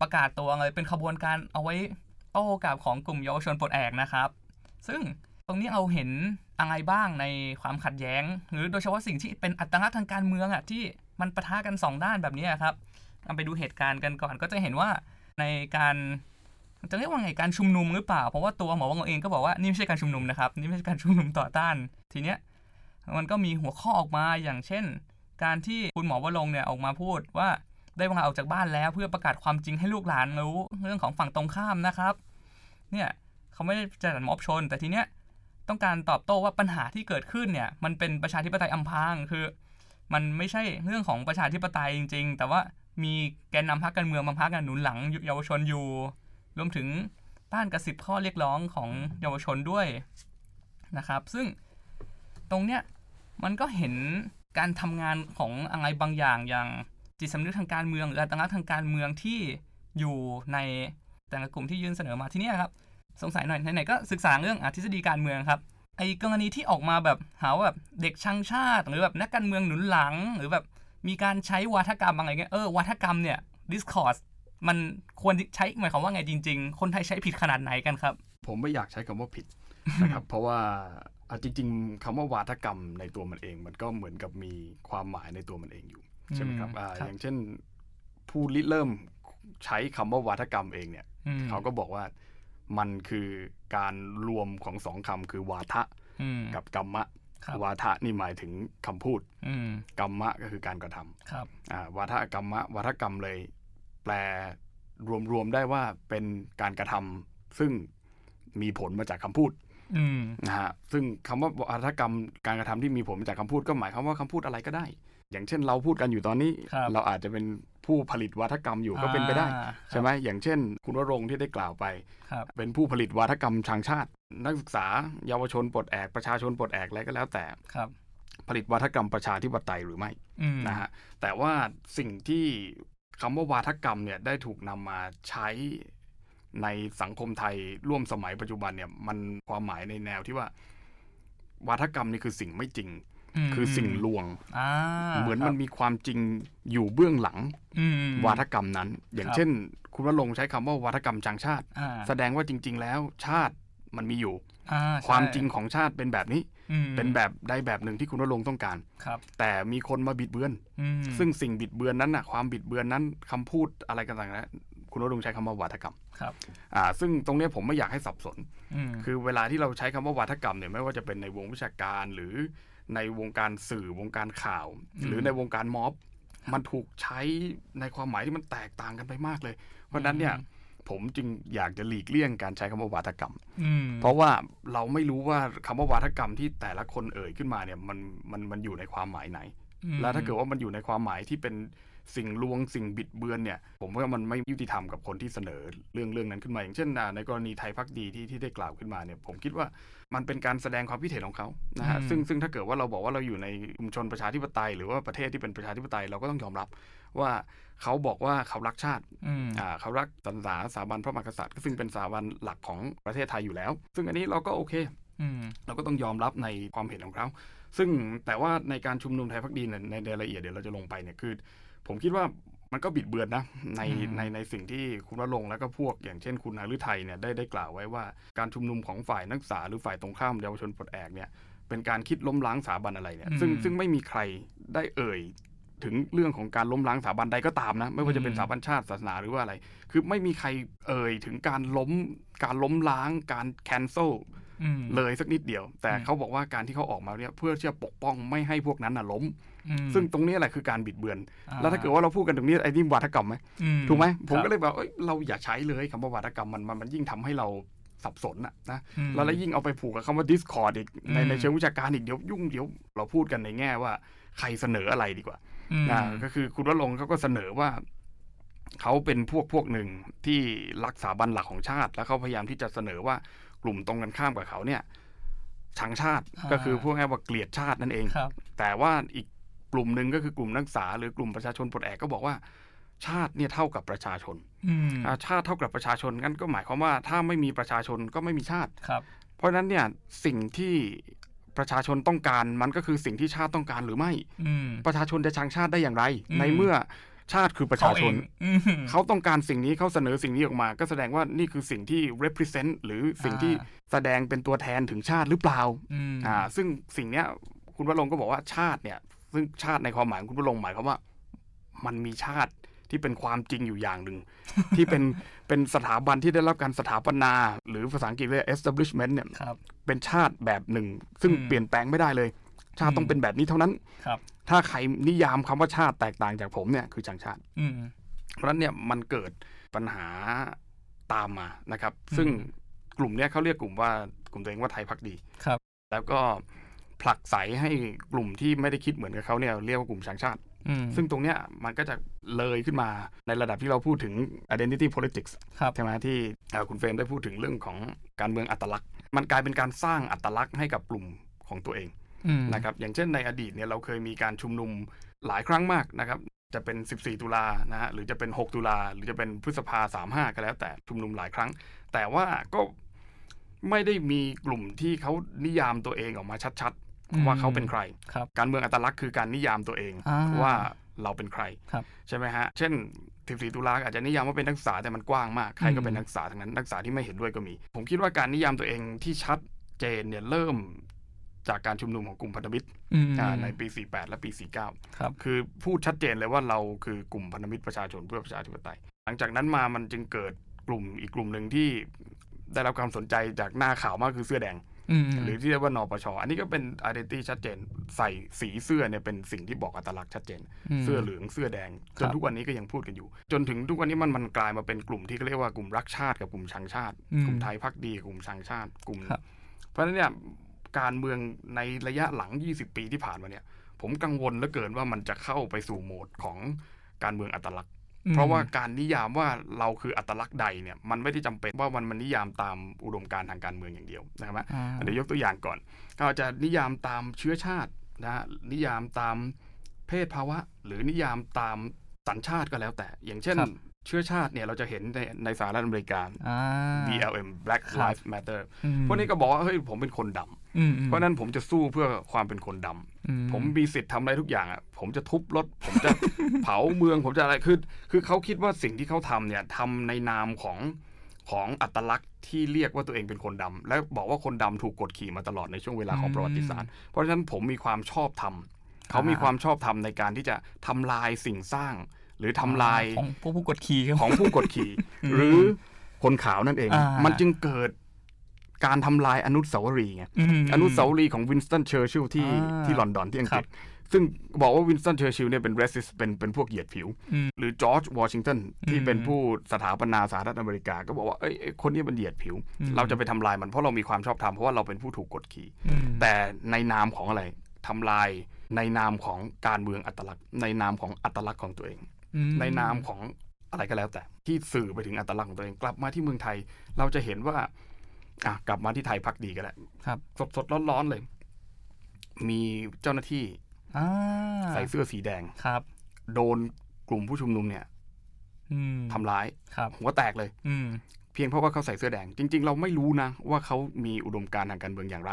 ประกาศตัวเลยเป็นขบวนการเอาไว้โต้กับของกลุ่มเยาวชนปลดแอกนะครับ ซึ่งตรงนี้เราเห็นอะไรบ้างในความขัดแย้ง หรือโดยเฉพาะสิ่งที่เป็นอัตลักษณ์ทางการเมืองอะที่มันปะทะกันสองด้านแบบนี้ครับเอาไปดูเหตุการณ์กันก่อนก็จะเห็นว่าในการ จะเรียกว่าไงการชุมนุมหรือเปล่า เพราะว่าตัวหมอวรงเองก็บอกว่านี่ไม่ใช่การชุมนุมนะครับนี่ไม่ใช่การชุมนุมต่อต้าน ทีเนี้ยมันก็มีหัวข้อออกมาอย่างเช่น การที่คุณหมอวรงเนี่ยออกมาพูดว่าได้วางออกจากบ้านแล้วเพื่อประกาศความจริงให้ลูกหลานรู้เรื่องของฝั่งตรงข้ามนะครับ เนี่ยเขาไม่ได้จัดม็อบชน แต่ทีเนี้ยต้องการตอบโต้ว่าปัญหาที่เกิดขึ้นเนี่ยมันเป็นประชาธิปไตยอำพางคือ มันไม่ใช่เรื่องของประชาธิปไตยจริง ๆ แต่ว่ามีแกนนำพรรคการเมืองบางพรรคอะหนุนหลังเยาวชนอยู่ รวมถึงต้านกระสิบข้อเรียกร้องของเยาวชนด้วยนะครับ ซึ่งตรงเนี้ยมันก็เห็นการทำงานของอะไรบางอย่างอย่างจิตสำนึกทางการเมืองหรืออัตลักษณ์ทางการเมืองที่อยู่ในแต่ละกลุ่มที่ยื่นเสนอมาที่เนี้ยครับ สงสัยหน่อยไหนๆก็ศึกษาเรื่องอทฤษฎีการเมืองครับไอ้กรณีที่ออกมาแบบหาว่าแบบเด็กช่างชาติ หรือแบบนักการเมืองหนุนหลัง หรือแบบมีการใช้วาทกรรมอะไรเงี้ยเออวาทกรรมเนี่ย discourse มันควรใช้หมายความว่าไงจริง ๆ คนไทยใช้ผิดขนาดไหนกันครับ ผมไม่อยากใช้คำว่าผิดนะครับเพราะว่าอะจริง ๆคำว่าวาทกรรมในตัวมันเอง มันก็เหมือนกับมีความหมายในตัวมันเองอยู่ใช่ไหมครับอืมอ่าครับอย่างเช่นผู้ริเริ่มใช้คำว่าวาทกรรมเองเนี่ยอืมเขาก็บอกว่ามันคือการรวมของสองคำคือวาทะอืมกับกรรมะครับวาทะนี่หมายถึงคำพูดอืมกรรมะก็คือการกระทำครับอ่าวาทกรรมะวาทกรรมเลย แปลรวมๆได้ว่าเป็นการกระทำซึ่งมีผลมาจากคำพูดอืมนะฮะซึ่งคำว่าวาทกรรมการกระทำที่มีผลมาจากคำพูดก็หมายความว่าคำพูดอะไรก็ได้ อย่างเช่นเราพูดกันอยู่ตอนนี้ครับเราอาจจะเป็นผู้ผลิตวาทกรรมอยู่ก็เป็นไปได้อ่าใช่ไหมอย่างเช่น คุณวรงค์ที่ได้กล่าวไปครับเป็นผู้ผลิตวาทกรรมทางชาติ นักศึกษาเยาวชนปลดแอกประชาชนปลดแอกอะไรก็แล้วแต่ครับผลิตวาทกรรมประชาธิปไตยหรือไม่อืมนะฮะแต่ว่าสิ่งที่ คำว่าวาทกรรมเนี่ยได้ถูกนำมาใช้ในสังคมไทยร่วมสมัยปัจจุบันเนี่ยมันความหมายในแนวที่ว่า วาทกรรมนี่คือสิ่งไม่จริงมคือสิ่งลวงอ่าเหมือนครับมันมีความจริงอยู่เบื้องหลังอืมวาทกรรมนั้น อย่างครับเช่น คุณวรงค์ใช้คำว่าวาทกรรมจางชาติอ่าแสดงว่าจริง ๆ แล้วชาติมันมีอยู่อ่าใช่ความจริงของชาติเป็นแบบนี้อืม เป็นแบบใดแบบหนึ่งที่คุณวรงค์ต้องการครับ แต่มีคนมาบิดเบือนอืมซึ่งสิ่งบิดเบือนนั้นน่ะความบิดเบือนนั้นคำพูดอะไรกันต่างๆนะคุณวรงค์ใช้คำว่าวาทกรรมครับอ่าซึ่งตรงเนี้ยผมไม่อยากให้สับสนอืมคือเวลาที่เราใช้คำว่าวาทกรรมเนี่ยไม่ว่าจะเป็นในวงวิชาการหรือในวงการสื่อวงการข่าว หรือในวงการม็อบมันถูกใช้ในความหมายที่มันแตกต่างกันไปมากเลย เพราะฉะนั้นเนี่ย ผมจึงอยากจะหลีกเลี่ยงการใช้คำว่าวาทกรรมอืมเพราะว่าเราไม่รู้ว่าคำว่าวาทกรรมที่แต่ละคนเอ่ยขึ้นมาเนี่ยมันมันมันอยู่ในความหมายไหนอืมแล้วถ้าเกิดว่ามันอยู่ในความหมายที่เป็นสิ่งลวงสิ่งบิดเบือนเนี่ย ผมว่ามันไม่ยุติธรรมกับคนที่เสนอเรื่องเรื่องนั้นขึ้นมา อย่างเช่นอ่าในกรณีไทยพักดีที่ที่ได้กล่าวขึ้นมาเนี่ย ผมคิดว่ามันเป็นการแสดงความคิดเห็นของเขานะฮะอืมซึ่งซึ่งถ้าเกิดว่าเราบอกว่าเราอยู่ในชุมชนประชาธิปไตย หรือว่าประเทศที่เป็นประชาธิปไตยเราก็ต้องยอมรับว่า เขาบอกว่าเขารักชาติอืมอ่าเขารักศาสนาสถาบันพระมหากษัตริย์ซึ่งเป็นสถาบันหลักของประเทศไทยอยู่แล้ว ซึ่งอันนี้เราก็โอเคอืมเราก็ต้องยอมรับในความเห็นของเขา ซึ่งแต่ว่าในการชุมนุมไทยพักดีเนี่ยในรายละเอียดเดี๋ยวเราจะลงไปเนี่ยคือ ผมคิดว่ามันก็บิดเบือนนะในอืมในในสิ่งที่คุณวรงค์แล้วก็พวกอย่างเช่นคุณนาฤทัยเนี่ยได้ได้กล่าวไว้ว่าการชุมนุมของฝ่ายนักศึกษาหรือฝ่ายตรงข้ามเยาวชนปลดแอกเนี่ยเป็นการคิดล้มล้างสถาบันอะไรเนี่ยซึ่งซึ่งไม่มีใครได้เอ่ย ถึงเรื่องของการล้มล้างสถาบันใดก็ตามนะ ไม่ว่าจะเป็นสถาบันชาติศาสนาหรือว่าอะไร คือไม่มีใครเอ่ยถึงการล้มการล้มล้างการแคนเซิลอืมเลยสักนิดเดียว แต่อืมเขาบอกว่าการที่เขาออกมาเนี่ยเพื่อที่จะปกป้องไม่ให้พวกนั้นน่ะล้มอืมซึ่งตรงนี้แหละคือการบิดเบือนอ่แล้วถ้าเกิดว่าเราพูดกันตรงนี้ไอ้นี่วาทกรรมไหมอืถูกไหมผมครับก็เลยบอกเอ้ยเราอย่าใช้เลยคำว่าวาทกรรมมันมันมันยิ่งทำให้เราสับสนอะนะอืมแล้วแล้วยิ่งเอาไปผูกกับคำว่า discord อีกในอืมในเชิงวิชาการอีกเดี๋ยวยุ่งเดี๋ยวเราพูดกันในแง่ว่าใครเสนออะไรดีกว่าอืม นะก็คือคุณวรงค์เขาก็เสนอว่าเขาเป็นพวกพวกหนึ่งที่รักษาบันหลักของชาติ แล้วเขาพยายามที่จะเสนอว่ากลุ่มตรงกันข้ามกับเขาเนี่ยชังชาติอ่าก็คือพวกแง่ายว่าเกลียดชาตินั่นเองครับแต่ว่าอีกกลุ่มหนึ่งก็คือกลุ่มนักศึกษาหรือกลุ่มประชาชนปลดแอกก็บอกว่า ชาติเนี่ยเท่ากับประชาชนอืมอ่าชาติเท่ากับประชาชนงั้นก็หมายความว่าถ้าไม่มีประชาชนก็ไม่มีชาติครับเพราะฉะนั้นเนี่ยสิ่งที่ ประชาชนต้องการมันก็คือสิ่งที่ชาติต้องการหรือไม่อืมประชาชนจะชังชาติได้อย่างไรอืมในเมื่อชาติคือประชาชนเขเองอืมเขาต้องการสิ่งนี้เขาเสนอสิ่งนี้ออกมา ก็แสดงว่านี่คือสิ่งที่ represent หรือสิ่งที่อ่าแสดงเป็นตัวแทนถึงชาติหรือเปล่าอืมอ่า ซึ่งสิ่งเนี้ย คุณวรงค์ก็บอกว่าชาติเนี่ย ซึ่งชาติในความหมายของคุณวรงค์หมายความว่า มันมีชาติ ที่เป็นความจริงอยู่อย่างหนึ่ง ที่เป็นเป็นสถาบันที่ได้รับการสถาปนา หรือภาษาอังกฤษเรียก establishment เนี่ยครับเป็นชาติแบบหนึ่ง ซึ่งอืมเปลี่ยนแปลงไม่ได้เลย ชาติอืมต้องเป็นแบบนี้เท่านั้นครับ ถ้าใครนิยามคำว่าชาติแตกต่างจากผมเนี่ยคือชังชาติอืมเพราะฉะนั้นเนี่ยมันเกิดปัญหาตามมานะครับ ซึ่งอืมกลุ่มเนี้ยเขาเรียกกลุ่มว่ากลุ่มตัวเองว่าไทยพักดีครับ แล้วก็ผลักไสให้กลุ่มที่ไม่ได้คิดเหมือนกับเขาเนี่ยเรียกว่ากลุ่มชังชาติอืม ซึ่งตรงเนี้ยมันก็จะเลยขึ้นมาในระดับที่เราพูดถึง identity politics ครับใช่ไหมที่เอ่อคุณเฟรมได้พูดถึงเรื่องของการเมืองอัตลักษณ์ มันกลายเป็นการสร้างอัตลักษณ์ให้กับกลุ่มของตัวเองอืมนะครับอย่างเช่นในอดีตเนี่ยเราเคยมีการชุมนุมหลายครั้งมากนะครับจะเป็น 14 ตุลานะฮะหรือจะเป็น 6 ตุลาหรือจะเป็นพฤษภา 35 ก็แล้วแต่ชุมนุมหลายครั้ง แต่ว่าก็ไม่ได้มีกลุ่มที่เขานิยามตัวเองออกมาชัดอืมๆ ว่าเขาเป็นใครครับการเมืองอัตลักษณ์คือการนิยามตัวเองอ่าว่าเราเป็นใครครับใช่ไหมฮะ เช่น14ตุลาอาจจะนิยามว่าเป็นนักศึกษาแต่มันกว้างมาก ใครก็เป็นนักศึกษาทั้งนั้น นักศึกษาที่ไม่เห็นด้วยก็มี ผมคิดว่าการนิยามตัวเองที่ชัดเจนเนี่ยเริ่มจากการชุมนุมของกลุ่มพันธมิตรอืมอ่าในปี 48 และปี 49 ครับ คือพูดชัดเจนเลยว่าเราคือกลุ่มพันธมิตรประชาชนเพื่อประชาธิปไตย หลังจากนั้นมามันจึงเกิดกลุ่มอีกกลุ่มหนึ่งที่ได้รับความสนใจจากหน้าข่าวมากคือเสื้อแดงอืม หรือที่เรียกว่านปชอันนี้ก็เป็น identity ชัดเจน ใส่สีเสื้อเนี่ยเป็นสิ่งที่บอกอัตลักษณ์ชัดเจนมเสื้อเหลืองเสื้อแดงจครันบทุกวันนี้ก็ยังพูดกันอยู่ จนถึงทุกวันนี้มันมันกลายมาเป็นกลุ่มที่เขาเรียกว่ากลุ่มรักชาติกับกลุ่มชังชาติอืมกลุ่มไทยพักดีกับกลุ่มชังชาติกลุ่มครับเพราะฉะนั้นเนี่ยการเมืองในระยะหลัง 20 ปีที่ผ่านมาเนี่ย ผมกังวลเหลือเกินว่ามันจะเข้าไปสู่โหมดของการเมืองอัตลักษณ์อืม เพราะว่าการนิยามว่าเราคืออัตลักษณ์ใดเนี่ยมันไม่ได้จำเป็นว่ามันมันนิยามตามอุดมการณ์ทางการเมืองอย่างเดียวนะครับอ่าเดี๋ยวยกตัวอย่างก่อน ก็จะนิยามตามเชื้อชาตินะฮะนิยามตามเพศภาวะ หรือนิยามตามสัญชาติก็แล้วแต่ อย่างเช่นครับ เชื้อชาติเนี่ยเราจะเห็นในในสหรัฐอเมริกาอ่า BLM Black ครับ Lives Matter อืมพวกนี้ก็บอกว่าเฮ้ยผมเป็นคนดำอืมอืมเพราะฉะนั้นผมจะสู้เพื่อความเป็นคนดำอืผมมีสิทธิ์ทำอะไรทุกอย่างอะผมจะทุบรถ ผมจะเผาเมืองผมจะอะไรคือคือเขาคิดว่าสิ่งที่เขาทำเนี่ยทำในนามของของอัตลักษณ์ที่เรียกว่าตัวเองเป็นคนดำและบอกว่าคนดำถูกกดขี่มาตลอดในช่วงเวลาของประวัติศาสตร์ เพราะฉะนั้นผมมีความชอบธรรมเขามีความชอบธรรมในการที่จะทำลายสิ่งสร้าง หรือทำลายของพวกผู้กดขี่ครับของผู้กดขี่อืมหรือคนขาวนั่นเองอ่ามัมันจึงเกิดการทำลายอนุสาวรีย์ไงมอนุสาวรีย์ของวินสตันเชอร์ชิลที่อ่าที่ลอนดอนที่อังกฤษครับซึ่งบอกว่าวินสตันเชอร์ชิลเนี่ยเป็น racist เป็นเป็นพวกเหยียดผิวอืมหรือจอร์จวอชิงตันที่อืมเป็นผู้สถาปนาสหรัฐอเมริกา ก็บอกว่าเอ้ยไอ้คนนี้มันเหยียดผิวอืมเราจะไปทำลายมันเพราะเรามีความชอบธรรมเพราะว่าเราเป็นผู้ถูกกดขี่อืมแต่ในนามของอะไรทำลายในนามของการเมืองอัตลักษณ์ ในนามของอัตลักษณ์ของตัวเองอืม ในนามของอะไรก็แล้วแต่ ที่สื่อไปถึงอัตลักษณ์ของตัวเองกลับมาที่เมืองไทย เราจะเห็นว่า อะกลับมาที่ไทยพักดีก็แล้วครับ สดสดร้อนร้อนๆเลย มีเจ้าหน้าที่อ่าใส่เสื้อสีแดงครับ โดนกลุ่มผู้ชุมนุมเนี่ยอืมทำร้ายครับหัวแตกเลยอืมเพียงเพราะว่าเขาใส่เสื้อแดง จริง ๆ เราไม่รู้นะว่าเขามีอุดมการณ์ทางการเมืองอย่างไร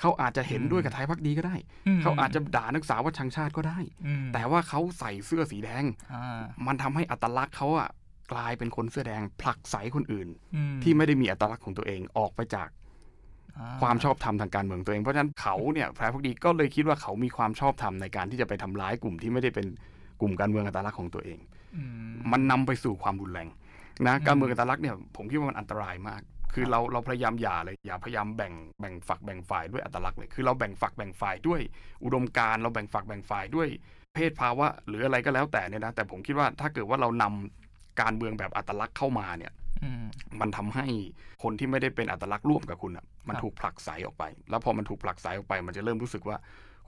เขาอาจจะเห็นอืมด้วยกับไทยพักดีก็ได้มเขาอาจจะด่านักศึกษาว่าชังชาติก็ได้อืมแต่ว่าเขาใส่เสื้อสีแดงอ่ามันทำให้อัตลักษณ์เขาอะกลายเป็นคนเสื้อแดงผลักไสคนอื่นอืมที่ไม่ได้มีอัตลักษณ์ของตัวเองออกไปจากอ่ความชอบธรรมทางการเมืองตัวเอง เพราะฉะนั้นเขาเนี่ยแพรพักดีก็เลยคิดว่าเขามีความชอบธรรมในการที่จะไปทำร้ายกลุ่มที่ไม่ได้เป็นกลุ่มการเมืองอัตลักษณ์ของตัวเองอืมมันนำไปสู่ความรุนแรงนะอืมการเมืองอัตลักษณ์เนี่ยผมคิดว่ามันอันตรายมาก คือครับเราเราพยายามอย่าเลยอย่าพยายามแบ่งแบ่งฝักแบ่งฝ่ายด้วยอัตลักษณ์เลยคือเราแบ่งฝักแบ่งฝ่ายด้วยอุดมการณ์เราแบ่งฝักแบ่งฝ่ายด้วยเพศภาวะหรืออะไรก็แล้วแต่เนี่ยนะแต่ผมคิดว่าถ้าเกิดว่าเรานำการเมืองแบบอัตลักษณ์เข้ามาเนี่ยอืมมันทำให้คนที่ไม่ได้เป็นอัตลักษณ์ร่วมกับคุณอะมันครับถูกผลักไสออกไป แล้วพอมันถูกผลักไสออกไป มันจะเริ่มรู้สึกว่า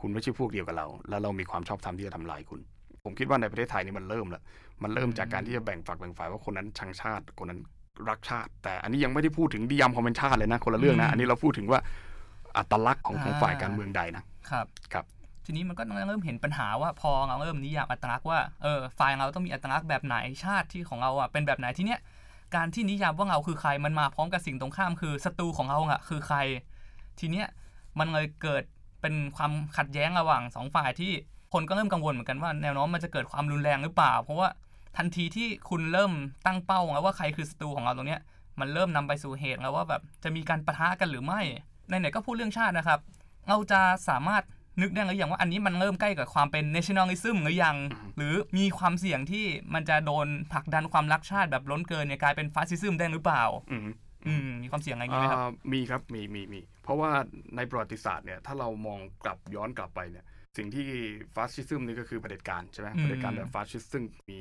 คุณไม่ใช่พวกเดียวกับเรา แล้วเรามีความชอบธรรมที่จะทำลายคุณ ผมคิดว่าในประเทศไทยนี่มันเริ่มแล้วมันเริ่มจากการที่จะแบ่งฝักแบ่งฝ่ายว่าคนนั้นชังชาติคนนั้น รักชาติ แต่อันนี้ยังไม่ได้พูดถึงนิยามความเป็นชาติเลยนะคนละเรื่องนะ อันนี้เราพูดถึงว่าอัตลักษณ์ของของฝ่ายการเมืองใดนะครับครับทีนี้มันก็เริ่มเห็นปัญหาว่าพอเราเริ่มนิยามอัตลักษณ์ว่าเออฝ่ายเราต้องมีอัตลักษณ์แบบไหนชาติที่ของเราอะเป็นแบบไหนทีเนี้ยการที่นิยามว่าเราคือใครมันมาพร้อมกับสิ่งตรงข้ามคือศัตรูของเราอะคือใคร ทีเนี้ยมันเลยเกิดเป็นความขัดแย้งระหว่างสองฝ่ายที่คนก็เริ่มกังวลเหมือนกันว่าแนวโน้มมันจะเกิดความรุนแรงหรือเปล่า เพราะว่า ทันทีที่คุณเริ่มตั้งเป้าแล้วว่าใครคือศัตรูของเราตรงเนี้ยมันเริ่มนำไปสู่เหตุแล้วว่าแบบจะมีการปะทะกันหรือไม่ไหนๆก็พูดเรื่องชาตินะครับ เราจะสามารถนึกได้หรือยังว่าอันนี้มันเริ่มใกล้กับความเป็น nationalism หรือยัง หรือมีความเสี่ยงที่มันจะโดนผลักดันความรักชาติแบบล้นเกินเนี่ยกลายเป็นฟาสซิซึมได้หรือเปล่าอืมอืมมีความเสี่ยงอะไรอย่างนี้ไหมครับอ่ามีครับ มีมีมี เพราะว่าในประวัติศาสตร์เนี่ย ถ้าเรามองกลับย้อนกลับไปเนี่ย สิ่งที่ fascism นี่ก็คือเผด็จการใช่ไหมอืมเผด็จการแบบฟาสซิสต์ซึ่งมี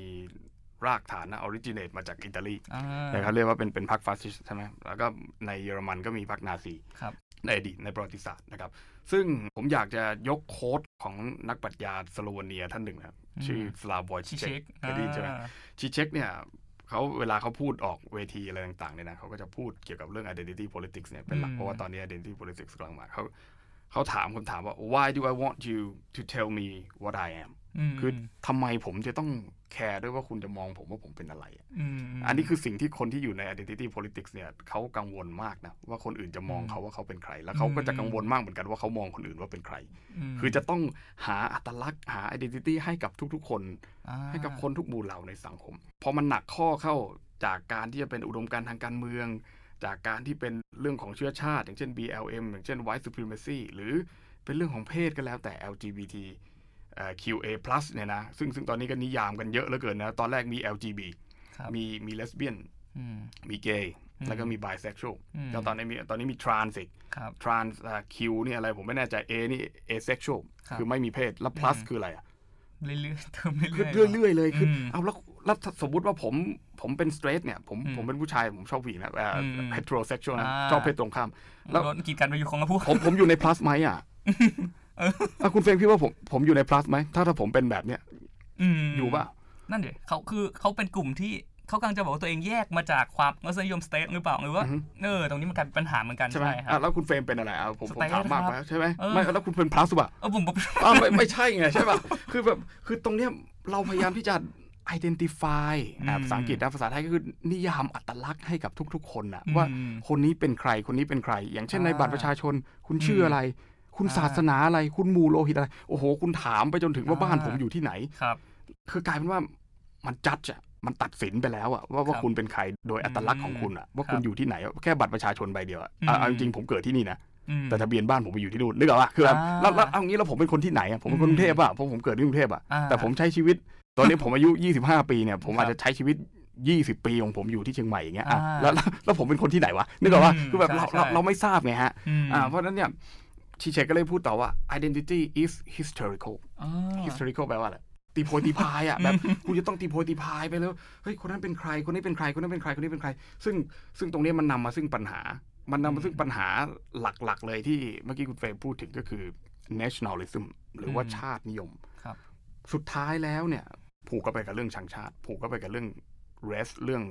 รากฐานนะ originate มาจากอิตาลีอ่าแต่เขาเรียกว่าเป็นเป็นพรรคฟาสซิสต์ใช่ไหมแล้วก็ในเยอรมันก็มีพรรคนาซีครับในอดีตในประวัติศาสตร์นะครับ ซึ่งผมอยากจะยก quote ของนักปรัชญาสโลวเนียท่านหนึ่งนะครับชื่อสลาวอยชิชิเชเชคกเคยได้ยินใช่ไหมชิเช็คเนี่ยเขาเวลาเขาพูดออกเวทีอะไรต่างๆเนี่ยนะเขาก็จะพูดเกี่ยวกับเรื่อง identity politics เนี่ยเป็นหลักอืมเพราะว่าตอนนี้ identity politics กำลังมาเขา เขาถามคำถามว่า why do I want you to tell me what I am มคือทำไมผมจะต้องแคร์ด้วยว่าคุณจะมองผมว่าผมเป็นอะไรอะมอันนี้คือสิ่งที่คนที่อยู่ใน identity politics เนี่ยเขากังวลมากนะ ว่าคนอื่นจะมองอืมเขาว่าเขาเป็นใคร แล้วเขาก็จะกังวลมากเหมือนกันว่าเขามองคนอื่นว่าเป็นใครมคือจะต้องหาอัตลักษณ์หา identity ให้กับทุกๆคนอ่าให้กับคนทุกหมู่เหล่าในสังคม พอมันหนักข้อเข้าจากการที่จะเป็นอุดมการณ์ทางการเมือง จากการที่เป็นเรื่องของเชื้อชาติ อย่างเช่น BLM อย่างเช่น White Supremacy หรือเป็นเรื่องของเพศก็แล้วแต่ LGBT เอ่อ QA+ เนี่ยนะซึ่งซึ่งตอนนี้ก็นิยามกันเยอะเหลือเกินนะ ตอนแรกมี LGB ครับมีมีเลสเบี้ยนอืมมีเกย์อืมแล้วก็มี bisexual อืมแล้วตอนนี้มีตอนนี้มี trans อีกครับ trans อ่า Q นี่อะไรผมไม่แน่ใจ A นี่ asexual ครับคือไม่มีเพศ แล้ว plus อืมคืออะไรอะเรื่อยๆเติมคือเรื่อยๆเรื่อยๆเลยคือมเอาแล้ว แล้วสมมติว่าผมผมเป็นสเตรทเนี่ยผมอืมผมเป็นผู้ชายผมชอบผู้หญิงนะเอ่ออม heterosexual นะอ่าชอบเพศตรงข้าม แล้วโดนกีดกันไปอยู่ของกระพู้ผมผมอยู่ใน plus ไหมอะเอออะคุณเฟรมคิดว่าผมผมอยู่ใน plus ไหมถ้าถ้าผมเป็นแบบเนี้ยมอยู่ป่ะนั่นเดี๋ยวเขาคือเขาเป็นกลุ่มที่เขากำลังจะบอกว่าตัวเองแยกมาจากความรสนิยมสเตทหรือเปล่าหรือว่าอือฮึเออตรงนี้มันกลายเป็นปัญหาเหมือนกันใช่ไหมครัอะบแล้วคุณเฟรมเป็นอะไรอะผมผมสเตทถามมากครับไปใช่ไหมเออไม่แล้วคุณเป็น plus ป่ะเออผมผมอ้าวไม่ไม่ใช่ไงใช่ป่ะคือแบบคือตรงเนี้ยเราพยายามที่จะ identify อ่าอืมภาษาอังกฤษนะภาษาไทยก็คือนิยามอัตลักษณ์ให้กับทุก ๆ คนอะอืมว่าคนนี้เป็นใครคนนี้เป็นใคร อย่างเช่นในอ่าบัตรประชาชน คุณชื่ออะไร คุณอ่าศาสนาอะไร คุณมูโลหิตอะไร โอ้โห คุณถามไปจนถึงว่าอ่าบ้านผมอยู่ที่ไหนครับคือกลายเป็นว่ามันจัดอะมันตัดสินไปแล้วอะว่าว่าครับคุณเป็นใครโดยอัตลักษณ์ของคุณอะว่าครับคุณอยู่ที่ไหน แค่บัตรประชาชนใบเดียวอะอืมอะเอาจริงๆผมเกิดที่นี่นะอืมแต่ทะเบียนบ้านผมไปอยู่ที่นู่นนึกออกปะคือแบบอ่าแล้วแล้วเอางี้แล้วผมเป็นคนที่ไหนอะผมเป็นคนกรุงเทพอะเพราะผมเกิดที่กรุงเทพอะอ่าแต่ผมใช้ชีวิต ตอนนี้ผมอายุ 25 ปีเนี่ยผมครับอาจจะใช้ชีวิต 20 ปีของผมอยู่ที่เชียงใหม่อย่างเงี้ยอะอ่าแล้วแล้วแล้วผมเป็นคนที่ไหนวะนึกออกปะอืมคือแบบเราใช่เราใช่เราไม่ทราบไงฮะอืมอ่าเพราะฉะนั้นเนี่ยชีเชกก็เลยพูดต่อว่า identity is historical อ่า historical แปลว่าอะไรตีโพยตีพายอะแบบคุณจะต้องตีโพยตีพายไปแล้วเฮ้ยคนนั้นเป็นใครคนนี้เป็นใครคนนั้นเป็นใครคนนี้เป็นใคร ซึ่งซึ่งตรงนี้มันนำมาซึ่งปัญหา มันนำมาซึ่งปัญหาหลักๆ เลยที่เมื่อกี้คุณเฟรมพูดถึงก็คือ nationalism หรือว่าอืมชาตินิยมครับสุดท้ายแล้วเนี่ย ผูกก็ไปกับเรื่องชังชาติ ผูกก็ไปกับเรื่อง race เรื่อง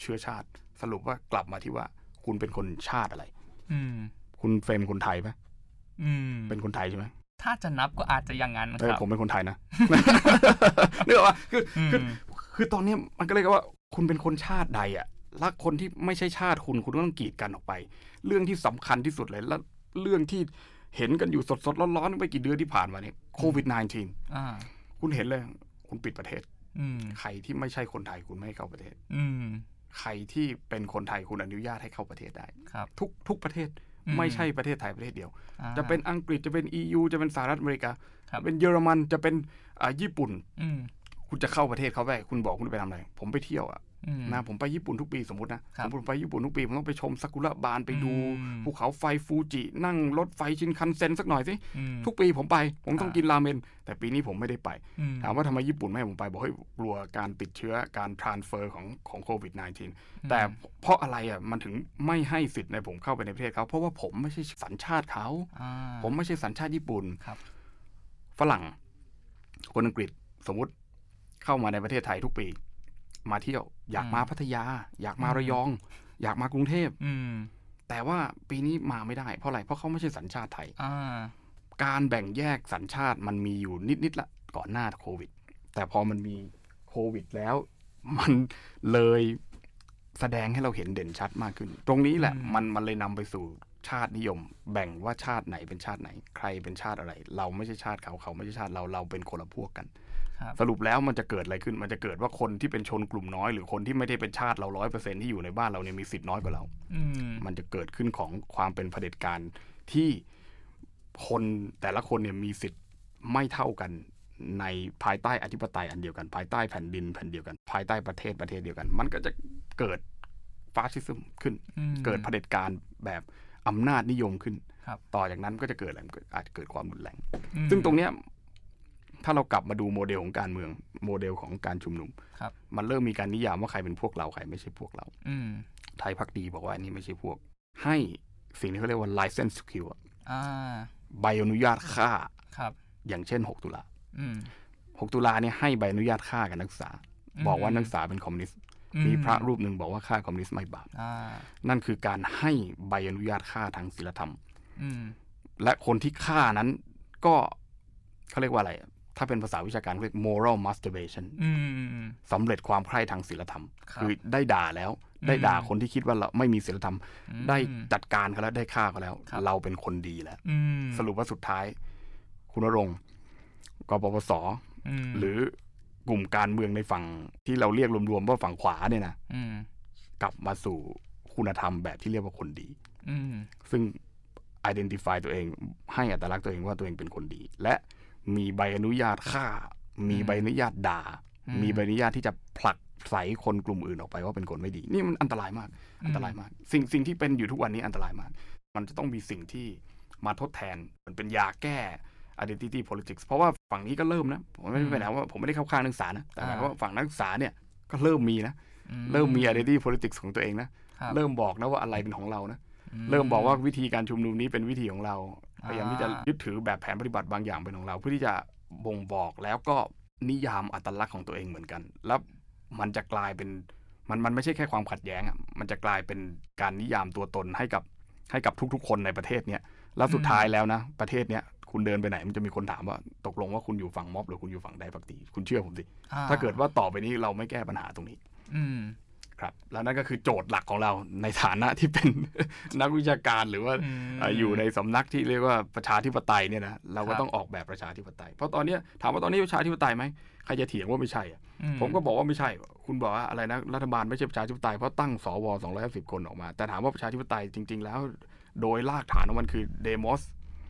เชื้อชาติ สรุปว่ากลับมาที่ว่า คุณเป็นคนชาติอะไร อืม คุณเฟรมคนไทยไหมอืม เป็นคนไทยใช่ไหมถ้าจะนับก็อาจจะอย่างนั้นเอคอรับ ผมเป็นคนไทยนะ นึกออกปะคือคือมคือตอนเนี้ยมันก็เลยกว่าคุณเป็นคนชาติใดอะและคนที่ไม่ใช่ชาติคุณคุณก็ต้องกีดกันออกไป เรื่องที่สำคัญที่สุดเลยแล้วเรื่องที่เห็นกันอยู่สดๆร้อนๆไปกี่เดือนที่ผ่านมาเนี่ยโควิด -19 อ่า คุณเห็นเลย คุณปิดประเทศอืมใครที่ไม่ใช่คนไทยคุณไม่ให้เข้าประเทศอืมใครที่เป็นคนไทยคุณอนุญาตให้เข้าประเทศได้ครับทุกทุกประเทศอืมไม่ใช่ประเทศไทยประเทศเดียวอ่าจะเป็นอังกฤษจะเป็น EU จะเป็นสหรัฐอเมริกาครับจะเป็นเยอรมันจะเป็นอ่าญี่ปุ่นอืมคุณจะเข้าประเทศเขาไปคุณบอกคุณไปทำอะไร ผมไปเที่ยวอะอืม นะผมไปญี่ปุ่นทุกปีสมมตินะครับผมไปญี่ปุ่นทุกปี ผมต้องไปชมซากุระบานไปดูอืมภูเขาไฟฟูจินั่งรถไฟชินคันเซ็นสักหน่อยสิอืมทุกปีผมไป ผมต้องอ่ากินราเมน แต่ปีนี้ผมไม่ได้ไปอืมถามว่าทำไมญี่ปุ่นไม่ให้ผมไป บอกเฮ้ยกลัวการติดเชื้อการทรานเฟอร์ของของโควิด -19 แต่เพราะอะไรอะมันถึงไม่ให้สิทธิ์ในผมเข้าไปในประเทศเขาเพราะว่าผมไม่ใช่สัญชาติเขาอ่าผมไม่ใช่สัญชาติญี่ปุ่นครับฝรั่งคนอังกฤษสมมุติเข้ามาในประเทศไทยทุกปี มาเที่ยว อยากมาพัทยา อยากมาระยอง อยากมากรุงเทพอืมแต่ว่าปีนี้มาไม่ได้ เพราะอะไรเพราะเขาไม่ใช่สัญชาติไทยอ่าการแบ่งแยกสัญชาติมันมีอยู่นิดๆละก่อนหน้าโควิด แต่พอมันมีโควิดแล้ว มันเลยแสดงให้เราเห็นเด่นชัดมากขึ้น ตรงนี้แหละอืมมันมันเลยนำไปสู่ชาตินิยม แบ่งว่าชาติไหนเป็นชาติไหน ใครเป็นชาติอะไร เราไม่ใช่ชาติเขาเขาไม่ใช่ชาติเราเราเป็นคนละพวกกันครับ สรุปแล้วมันจะเกิดอะไรขึ้น มันจะเกิดว่าคนที่เป็นชนกลุ่มน้อย หรือคนที่ไม่ได้เป็นชาติเราร้อยเปอร์เซ็นที่อยู่ในบ้านเราเนี่ยมีสิทธิ์น้อยกว่าเราอืมมันจะเกิดขึ้นของความเป็นเผด็จการที่คนแต่ละคนเนี่ยมีสิทธิ์ไม่เท่ากันในภายใต้อธิปไตยอันเดียวกัน ภายใต้แผ่นดินแผ่นเดียวกัน ภายใต้ประเทศประเทศเดียวกัน มันก็จะเกิด fascism ขึ้นอืมเกิดเผด็จการแบบอำนาจนิยมขึ้นครับต่อจากนั้นก็จะเกิดอะไรมันก็อาจจะเกิดความรุนแรงอืมซึ่งตรงเนี้ย ถ้าเรากลับมาดูโมเดลของการเมืองโมเดลของการชุมนุมครับมันเริ่มมีการนิยามว่าใครเป็นพวกเราใครไม่ใช่พวกเราอืมไทยพักดีบอกว่าอันนี้ไม่ใช่พวก ให้สิ่งที่เขาเรียกว่า license to kill อะอ่าใบอนุญาตฆ่าครับอย่างเช่น 6 ตุลาอืม6ตุลาเนี่ยให้ใบอนุญาตฆ่ากับนักศึกษาอืมบอกว่านักศึกษาเป็นคอมมิวนิสต์มีพระรูปหนึ่งบอกว่าฆ่าคอมมิวนิสต์ไม่บาปอ่านั่นคือการให้ใบอนุญาตฆ่าทางศีลธรรมอืมและคนที่ฆ่านั้นก็เขาเรียกว่าอะไร ถ้าเป็นภาษาวิชาการเรียก moral masturbation อืมสำเร็จความใคร่ทางศีลธรรมครับคือได้ด่าแล้ว ได้ด่าอืมคนที่คิดว่าเราไม่มีศีลธรรมอืมได้จัดการเขาแล้วได้ฆ่าเขาแล้วครับเราเป็นคนดีแล้วอืมสรุปว่าสุดท้าย คุณณรงค์กปปสมหรือกลุ่มการเมืองในฝั่งที่เราเรียกรวมๆว่าฝั่งขวาเนี่ยนะอืมกลับมาสู่คุณธรรมแบบที่เรียกว่าคนดีอืมซึ่ง identify ตัวเอง ให้อัตลักษณ์ตัวเองว่าตัวเองเป็นคนดี และ มีใบอนุญาตฆ่า มีใบอนุญาตด่าอืมมีใบอนุญาตที่จะผลักใส่คนกลุ่มอื่นออกไปว่าเป็นคนไม่ดี นี่มันอันตรายมาก อันตรายมาก สิ่งสิ่งที่เป็นอยู่ทุกวันนี้อันตรายมาก มันจะต้องมีสิ่งที่มาทดแทนมันเป็นยาแก้ identity politics เพราะว่าฝั่งนี้ก็เริ่มนะ ผมไม่ได้ไปไหนว่าผมไม่ได้เข้าข้างนักศึกษานะ แต่หมายความว่าฝั่งนักศึกษาเนี่ยก็เริ่มมีนะอืเริ่มมี identity politics ของตัวเองนะครับเริ่มบอกนะว่าอะไรเป็นของเรานะอืเริ่มบอกว่าวิธีการชุมนุมนี้เป็นวิธีของเราอ่า พยายามที่จะยึดถือแบบแผนปฏิบัติบางอย่างเป็นของเรา เพื่อที่จะบ่งบอกแล้วก็นิยามอัตลักษณ์ของตัวเองเหมือนกัน แล้วมันจะกลายเป็นมันมันไม่ใช่แค่ความขัดแย้งอะมันจะกลายเป็นการนิยามตัวตนให้กับให้กับทุก ๆ คนในประเทศเนี้ยแล้วสุดท้ายแล้วนะ ประเทศเนี้ยคุณเดินไปไหนมันจะมีคนถามว่าตกลงว่าคุณอยู่ฝั่งม็อบหรือคุณอยู่ฝั่งใดฝั่งดีคุณเชื่อผมสิอ่ถ้าเกิดว่าต่อไปนี้เราไม่แก้ปัญหาตรงนี้ อืม ครับแล้วนั่นก็คือโจทย์หลักของเราในฐานะที่เป็นนักวิชาการหรือว่าอืมเอ่ออยู่ในสำนักที่เรียกว่าประชาธิปไตยเนี่ยนะเราก็ครับต้องออกแบบประชาธิปไตย เพราะตอนเนี้ยถามว่าตอนนี้ประชาธิปไตยไหมใครจะเถียงว่าไม่ใช่อะอืผมก็บอกว่าไม่ใช่ คุณบอกว่าอะไรนะรัฐบาลไม่ใช่ประชาธิปไตยเพราะตั้งสว250คนออกมา แต่ถามว่าประชาธิปไตยจริง ๆ แล้ว โดยรากฐานของมันคือเดโมส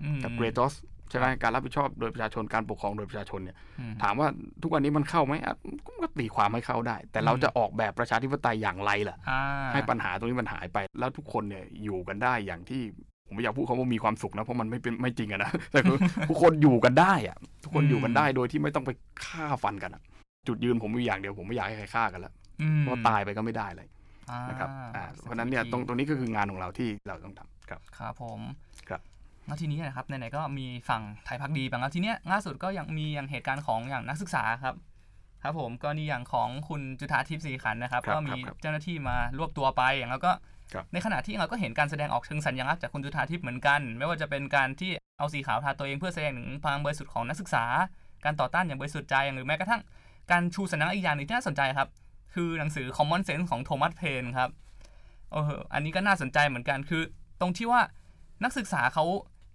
อืมกับเกรโตส ใช่ไหมการรับผิดชอบโดยประชาชนการปกครองโดยประชาชนเนี่ยอืมถามว่าทุกวันนี้มันเข้าไหมอะก็ตีความให้เข้าได้ แต่เราอืมจะออกแบบประชาธิปไตยอย่างไรล่ะอ่าให้ปัญหาตรงนี้มันหายไป แล้วทุกคนเนี่ยอยู่กันได้อย่างที่ผมไม่อยากพูดคำว่ามีความสุขนะเพราะมันไม่เป็นไม่จริงอะนะแต่คือทุกคนอยู่กันได้อะทุกคนอยู่กันได้โดยที่ไม่ต้องไปฆ่าฟันกันอะจุดยืนผมมีอย่างเดียวผมไม่อยากให้ใครฆ่ากันแล้วอืมเพราะตายไปก็ไม่ได้เลยอ่านะครับอ่าเพราะฉะนั้นเนี่ยตรงตรงนี้ก็คืองานของเราที่เราต้องทำครับครับผมครับ แล้วทีนี้นะครับไหนๆก็มีฝั่งไทยพักดีบางแล้วทีเนี้ยล่าสุดก็ยังมีอย่างเหตุการณ์ของอย่างนักศึกษาครับครับผมก็นี่อย่างของคุณจุธาทิพย์ศรีขันธ์นะครับครับก็มีครับเจ้าหน้าที่มารวบตัวไปอย่างแล้วก็ครับในขณะที่เราก็เห็นการแสดงออกเชิงสัญลักษณ์จากคุณจุธาทิพย์เหมือนกัน ไม่ว่าจะเป็นการที่เอาสีขาวทาตัวเองเพื่อแสดงถึงพลังบริสุทธิ์ของนักศึกษา การต่อต้านอย่างบริสุทธิ์ใจหรือแม้กระทั่งการชูสัญลักษณ์อีกอย่างหนึงที่น่าสนใจครับ คือหนังสือ Common Sense ของโทมัสเพนครับเอออันนี้ก็น่าสนใจเหมือนกันคือ ตรงที่ว่านักศึกษาเขา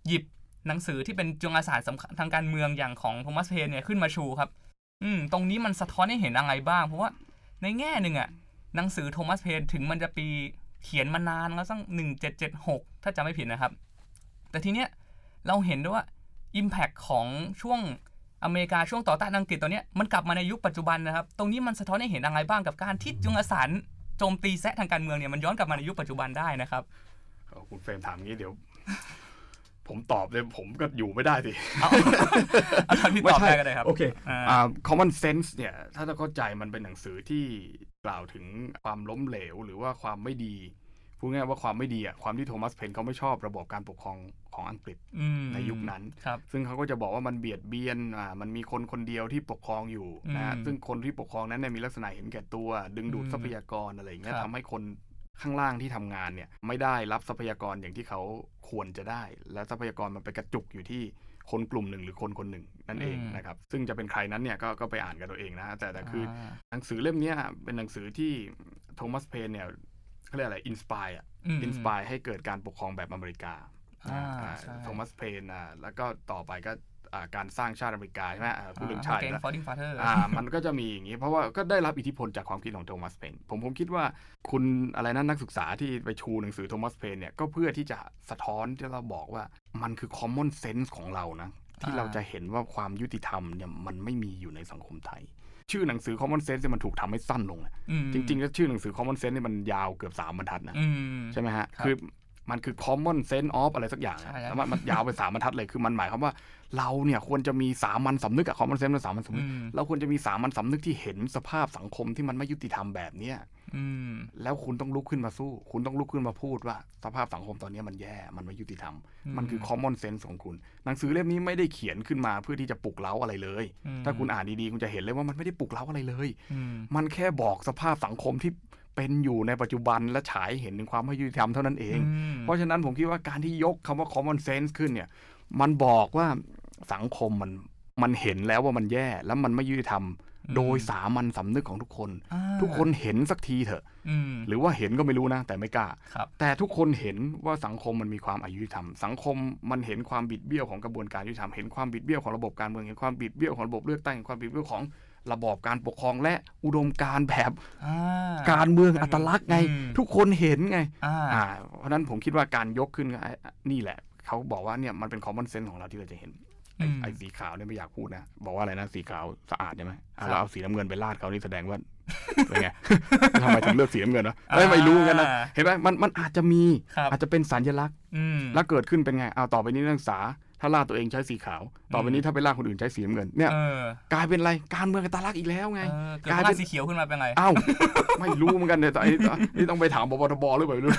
หยิบหนังสือที่เป็นจุลศาสตร์สำคัญทางการเมืองอย่างของโทมัสเพนเนี่ยขึ้นมาชูครับ อืมตรงนี้มันสะท้อนให้เห็นอะไรบ้าง เพราะว่าในแง่หนึ่งอะหนังสือโทมัสเพนถึงมันจะปีเขียนมานานแล้วตั้งหนึ่งเจ็ดเจ็ดหกถ้าจำไม่ผิดนะครับ แต่ทีเนี้ยเราเห็นด้วยว่า Impact ของช่วงอเมริกาช่วงต่อต้านอังกฤษตัวเนี้ยมันกลับมาในยุคปัจจุบันนะครับ ตรงนี้มันสะท้อนให้เห็นอะไรบ้างกับการที่จุลสาโจมตีแซะทางการเมืองเนี่ยมันย้อนกลับมาในยุคปัจจุบันได้นะครับคุณเฟรมถามงี้เดี๋ยว ผมตอบเลยผมก็อยู่ไม่ได้สิเอาเอาทางที่ตอบได้ก็ได้ครับโอเคอ่าอ่า common sense เนี่ย ถ้าจะเข้าใจมันเป็นหนังสือที่กล่าวถึงความล้มเหลวหรือว่าความไม่ดีพูดง่ายๆว่าความไม่ดีอะความที่โทมัสเพนเขาไม่ชอบระบบการปกครองของอังกฤษอืมในยุคนั้นครับซึ่งเขาก็จะบอกว่ามันเบียดเบียนอ่ามันมีคนคนเดียวที่ปกครองอยู่นะฮะอืมซึ่งคนที่ปกครองนั้นเนี่ยมีลักษณะเห็นแก่ตัว ดึงดูดอืมทรัพยากรอะไรอย่างเงี้ยครับทำให้คน ข้างล่างที่ทำงานเนี่ยไม่ได้รับทรัพยากรอย่างที่เขาควรจะได้ และทรัพยากรมันไปกระจุกอยู่ที่คนกลุ่มหนึ่งหรือคนคนหนึ่งนั่นเองนะครับซึ่งจะเป็นใครนั้นเนี่ยก็ก็ไปอ่านกันตัวเองนะฮะแต่แต่คือาหนังสือเล่มเนี้ยเป็นหนังสือที่โทมัสเพนเนี่ยเขาเรียกอะไร inspire อะอืม inspire ให้เกิดการปกครองแบบอเมริกาอ่าอ่าใช่โทมัสเพนอ่าแล้วก็ต่อไปก็อ่า การสร้างชาติอเมริกาใช่ไหมอ่าพูดเรื่องชาติแกงแล้วฟอร์ดิ้งฟาเธอร์อ่ามันก็จะมีอย่างนี้ เพราะว่าก็ได้รับอิทธิพลจากความคิดของโทมัสเพนผมผมคิดว่าคุณอะไรนะนักศึกษาที่ไปชูหนังสือโทมัสเพนเนี่ยก็เพื่อที่จะสะท้อนที่เราบอกว่ามันคือ common sense ของเรานะที่อ่าเราจะเห็นว่าความยุติธรรมเนี่ยมันไม่มีอยู่ในสังคมไทย ชื่อหนังสือ common sense เนี่ยมันถูกทำให้สั้นลงนะอืมจริงๆแล้วชื่อหนังสือ common sense เนี่ยมันยาวเกือบสามบรรทัดนะอืมใช่ไหมฮะครับคือมันคือ common sense of อะไรสักอย่างอะใช่ครับแล้วมันมันยาวไปสามบรรทัดเลยคือมันหมายความว่า เราเนี่ยควรจะมีสามัญสำนึกอะ common sense เป็นสามัญสำนึกอืมเราควรจะมีสามัญสำนึกที่เห็นสภาพสังคมที่มันไม่ยุติธรรมแบบเนี้ยอืมแล้วคุณต้องลุกขึ้นมาสู้ คุณต้องลุกขึ้นมาพูดว่า สภาพสังคมตอนนี้มันแย่มันไม่ยุติธรรมอืมมันคือ common sense ของคุณ หนังสือเล่มนี้ไม่ได้เขียนขึ้นมาเพื่อที่จะปลุกเร้าอะไรเลยอืมถ้าคุณอ่านดีๆคุณจะเห็นเลยว่ามันไม่ได้ปลุกเร้าอะไรเลยอืมมันแค่บอกสภาพสังคมที่เป็นอยู่ในปัจจุบันและฉายเห็นถึงความไม่ยุติธรรมเท่านั้นเองมเพราะฉะนั้นผมคิดว่าการที่ยกคำว่า common sense ขึ้นเนี่ย มันบอกว่า สังคมมันมันเห็นแล้วว่ามันแย่แล้วมันไม่ยุติธรรม โดยสามัญสำนึกของทุกคนอ่าทุกคนเห็นสักทีเถอะอืมหรือว่าเห็นก็ไม่รู้นะ แต่ไม่กล้าครับแต่ทุกคนเห็นว่าสังคมมันมีความอายุติธรรม สังคมมันเห็นความบิดเบี้ยวของกระบวนการยุติธรรมเห็นความบิดเบี้ยวของระบบการเมืองเห็นความบิดเบี้ยวของระบบเลือกตั้งเห็นความบิดเบี้ยวของระบอบการปกครองและอุดมการณ์แบบอ่าการเมืองอัตลักษณ์ไงอืมทุกคนเห็นไงอ่าอ่าเพราะฉะนั้นผมคิดว่าการยกขึ้นก็ไอ้นี่แหละ เขาบอกว่าเนี่ยมันเป็น common sense ของเราที่เราจะเห็น ไอ้อืมไอ้สีขาวเนี่ยไม่อยากพูดนะ บอกว่าอะไรนะสีขาวสะอาดใช่ไหมอะครับเราเอาสีน้ำเงินไปลาดเขานี่แสดงว่าเป็นไงทำไมถึงเลือกสีน้ำเงินนะเอ้ยไม่รู้เหมือนกันนะอ่าเห็นไหมมันมันอาจจะมีครับอาจจะเป็นสัญลักษณ์อืมแล้วเกิดขึ้นเป็นไงเอาต่อไปนี้นักศึกษาถ้าลาดตัวเองใช้สีขาว ต่อไปนี้ถ้าไปลาดคนอื่นใช้สีน้ำเงิน เนี่ยเออกลายเป็นอะไร การเมืองกันตาลักอีกแล้วไงเออเกิดกลายว่าเป็นสีเขียวขึ้นมาเป็นไงเอ้าไม่รู้เหมือนกันเนี่ยแต่ไอ้นี่ต้องไปถามบปทบหรือเปล่าไม่รู้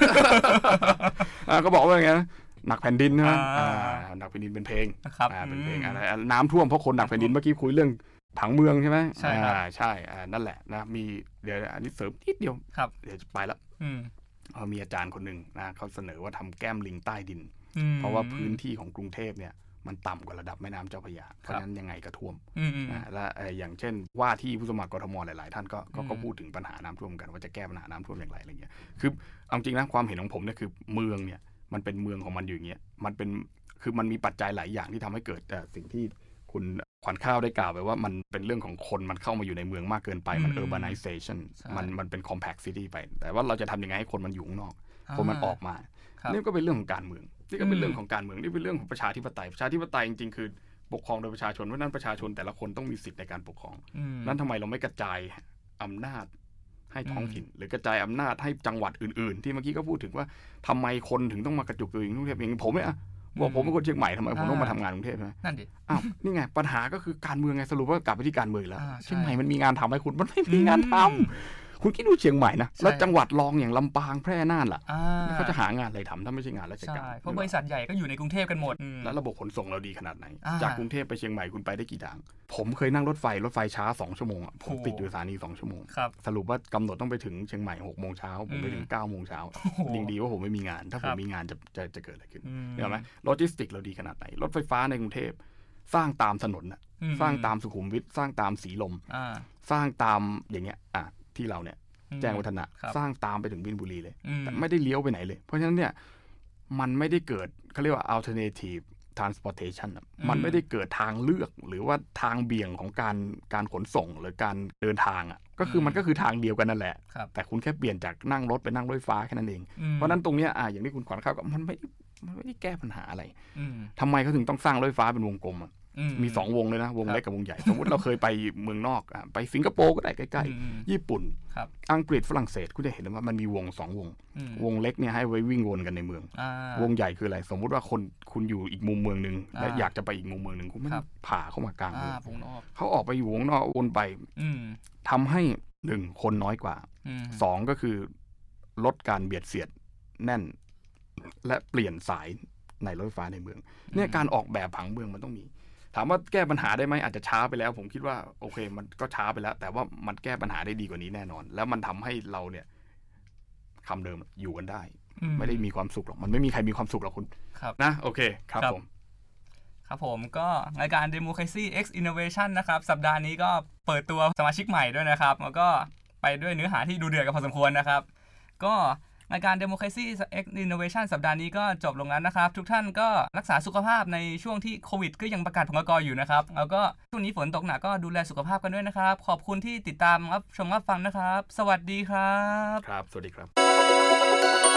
อ่าก็บอกว่าไงนะ หนักแผ่นดินนะอ่าอ่าหนักแผ่นดินเป็นเพลงครับอ่าเป็นเพลงอืมอะไรอะน้ำท่วมเพราะคนหนักแผ่นดินเมื่อกี้คุยเรื่องผังเมืองใช่ไหมใช่ครับอ่าใช่อ่านั่นแหละนะมีเดี๋ยวอันนี้เสริมนิดเดียวครับเดี๋ยวจะไปแล้วอืมเอ่อมีอาจารย์คนหนึ่งนะเขาเสนอว่าทำแก้มลิงใต้ดินอืมเพราะว่าพื้นที่ของกรุงเทพเนี่ยมันต่ำกว่าระดับแม่น้ำเจ้าพระยา เพราะฉะนั้นยังไงก็ท่วมอืมอืมอ่าและเอ่ออย่างเช่น ว่าที่ผู้สมัครกทมหลาย ๆ ท่านก็ก็อืมก็พูดถึงปัญหาน้ำท่วมกันว่าจะแก้ปัญหาน้ำท่วมอย่างไรอะไรเงี้ยคือเอาจริงนะความเห็นของผมเนี่ยคือเมืองเนี่ย มันเป็นเมืองของมันอยู่อย่างเงี้ยมันเป็นคือมันมีปัจจัยหลายอย่างที่ทำให้เกิดแต่สิ่งที่คุณขวัญข้าวได้กล่าวไปว่ามันเป็นเรื่องของคนมันเข้ามาอยู่ในเมืองมากเกินไปมันอืม urbanization ใช่มันมันเป็น compact city ไป แต่ว่าเราจะทำยังไงให้คนมันอยู่ข้างนอก คนมันออกมาครับนี่ก็เป็นเรื่องของการเมืองนี่ก็เป็นอืมเรื่องของการเมืองนี่เป็นเรื่องของประชาธิปไตยประชาธิปไตยจริงๆคือปกครองโดยประชาชนเพราะฉะนั้นประชาชนแต่ละคนต้องมีสิทธิ์ในการปกครองอืมนั้นทำไมเราไม่กระจายอำนาจ ให้ท้องอืมถิ่น หรือกระจายอำนาจให้จังหวัดอื่นๆ ที่เมื่อกี้ก็พูดถึงว่าทำไมคนถึงต้องมากระจุกตัวอยู่กรุงเทพอย่างผมเนี่ยอะบอกผมเป็นคนเชียงใหม่ทำไมผมต้องมาทำงานกรุงเทพใช่ไหมนั่นดิอ้าวนี่ไงปัญหาก็คือการเมืองไงสรุปว่ากลับไปที่การเมืองอีกแล้วอ่าใช่เชียงใหม่มันมีงานทำให้คุณมันไม่มีงานทำอืม คุณคิดดูเชียงใหม่นะใช่แล้วจังหวัดรองอย่างลำปางแพร่น่านล่ะอ่าเขาจะหางานอะไรทำถ้าไม่ใช่งานราชใช่การเพราะบริษัทใหญ่ก็อยู่ในกรุงเทพกันหมดอืมแล้วระบบขนส่งเราดีขนาดไหนอ่าจากกรุงเทพไปเชียงใหม่คุณไปได้กี่ทาง ผมเคยนั่งรถไฟรถไฟช้าสองชั่วโมงอะผมโอ้โหติดอยู่สถานีสองชั่วโมงครับสรุปว่ากำหนดต้องไปถึงเชียงใหม่หกโมงเช้าผมไปถึงเก้าโมงเช้าโอ้โหยิ่งดีว่าผมไม่มีงาน ถ้าคผรัมบมีงานจะจะจะเกิดอะไรขึ้นอืมเห็นไหมโลจิสติกเราดีขนาดไหนรถไฟฟ้าในกรุงเทพสร้างตามถนนน่ะอืสร้างตามสุขุมวิทสร้างตามสีลมอ่าสร้างตามอย่างเงี้ยอะ ที่เราเนี่ยอืมแจ้งวัฒนะครับสร้างตามไปถึงบินบุรีเลยอืมแต่ไม่ได้เลี้ยวไปไหนเลย เพราะฉะนั้นเนี่ยมันไม่ได้เกิดเขาเรียกว่า alternative transportation อะอืมมันไม่ได้เกิดทางเลือกหรือว่าทางเบี่ยงของการการขนส่งหรือการเดินทางอะก็คือมันก็คือทางเดียวกันนั่นแหละครับแต่คุณแค่เปลี่ยนจากนั่งรถไปนั่งรถไฟฟ้าแค่นั้นเองอืมเพราะฉะนั้นตรงเนี้ยอะอย่างที่คุณขวัญข้าวก็มันไม่ได้มันไม่ได้แก้ปัญหาอะไรอืมทำไมเขาถึงต้องสร้างรถไฟฟ้าเป็นวงกลมอะอื มีสองวงเลยนะ วงครับเล็กกับวงใหญ่ สมมติเราเคยไปเมืองนอกอะไปสิงคโปร์ก็ได้ใกล้อืมๆญี่ปุ่นครับอังกฤษฝรั่งเศสคุณจะเห็นว่ามันมีวงสองวงอืมวงเล็กเนี่ยให้ไว้วิ่งวนกันในเมืองอ่าวงใหญ่คืออะไร สมมุติว่าคนคุณอยู่อีกมุมเมืองหนึ่งและอ่าอยากจะไปอีกมุมเมืองหนึ่งคุณไม่ครัได้บผ่าเข้ามากลางอ่าเมืองวงนอกเขาออกไปอยู่วงนอกวนไปอืมทำให้หนึ่งคนน้อยกว่าอืมสองก็คือลดการเบียดเสียดแน่น และเปลี่ยนสายในรถไฟฟ้าในเมือง เนี่ยการออกแบบผังเมืองมันต้องมี ถามว่าแก้ปัญหาได้ไหมอาจจะช้าไปแล้ว ผมคิดว่าโอเค มันก็ช้าไปแล้ว แต่ว่ามันแก้ปัญหาได้ดีกว่านี้แน่นอน แล้วมันทำให้เราเนี่ยคำเดิมอยู่กันได้อืไม่ได้มีความสุขหรอกมันไม่มีใครมีความสุขหรอกคุณครับนะโอเคครับครับผม ครับผมก็รายการ Democracy X Innovation นะครับ สัปดาห์นี้ก็เปิดตัวสมาชิกใหม่ด้วยนะครับ แล้วก็ไปด้วยเนื้อหาที่ดูเดือดกันพอสมควรนะครับ ก็ รายการ Democracy X Innovation สัปดาห์นี้ก็จบลงแล้วนะครับ ทุกท่านก็รักษาสุขภาพในช่วงที่โควิดก็ยังประกาศผลกรอยู่นะครับ แล้วก็ช่วงนี้ฝนตกหนักก็ดูแลสุขภาพกันด้วยนะครับ ขอบคุณที่ติดตามรับชมรับฟังนะครับ สวัสดีครับ ครับ สวัสดีครับ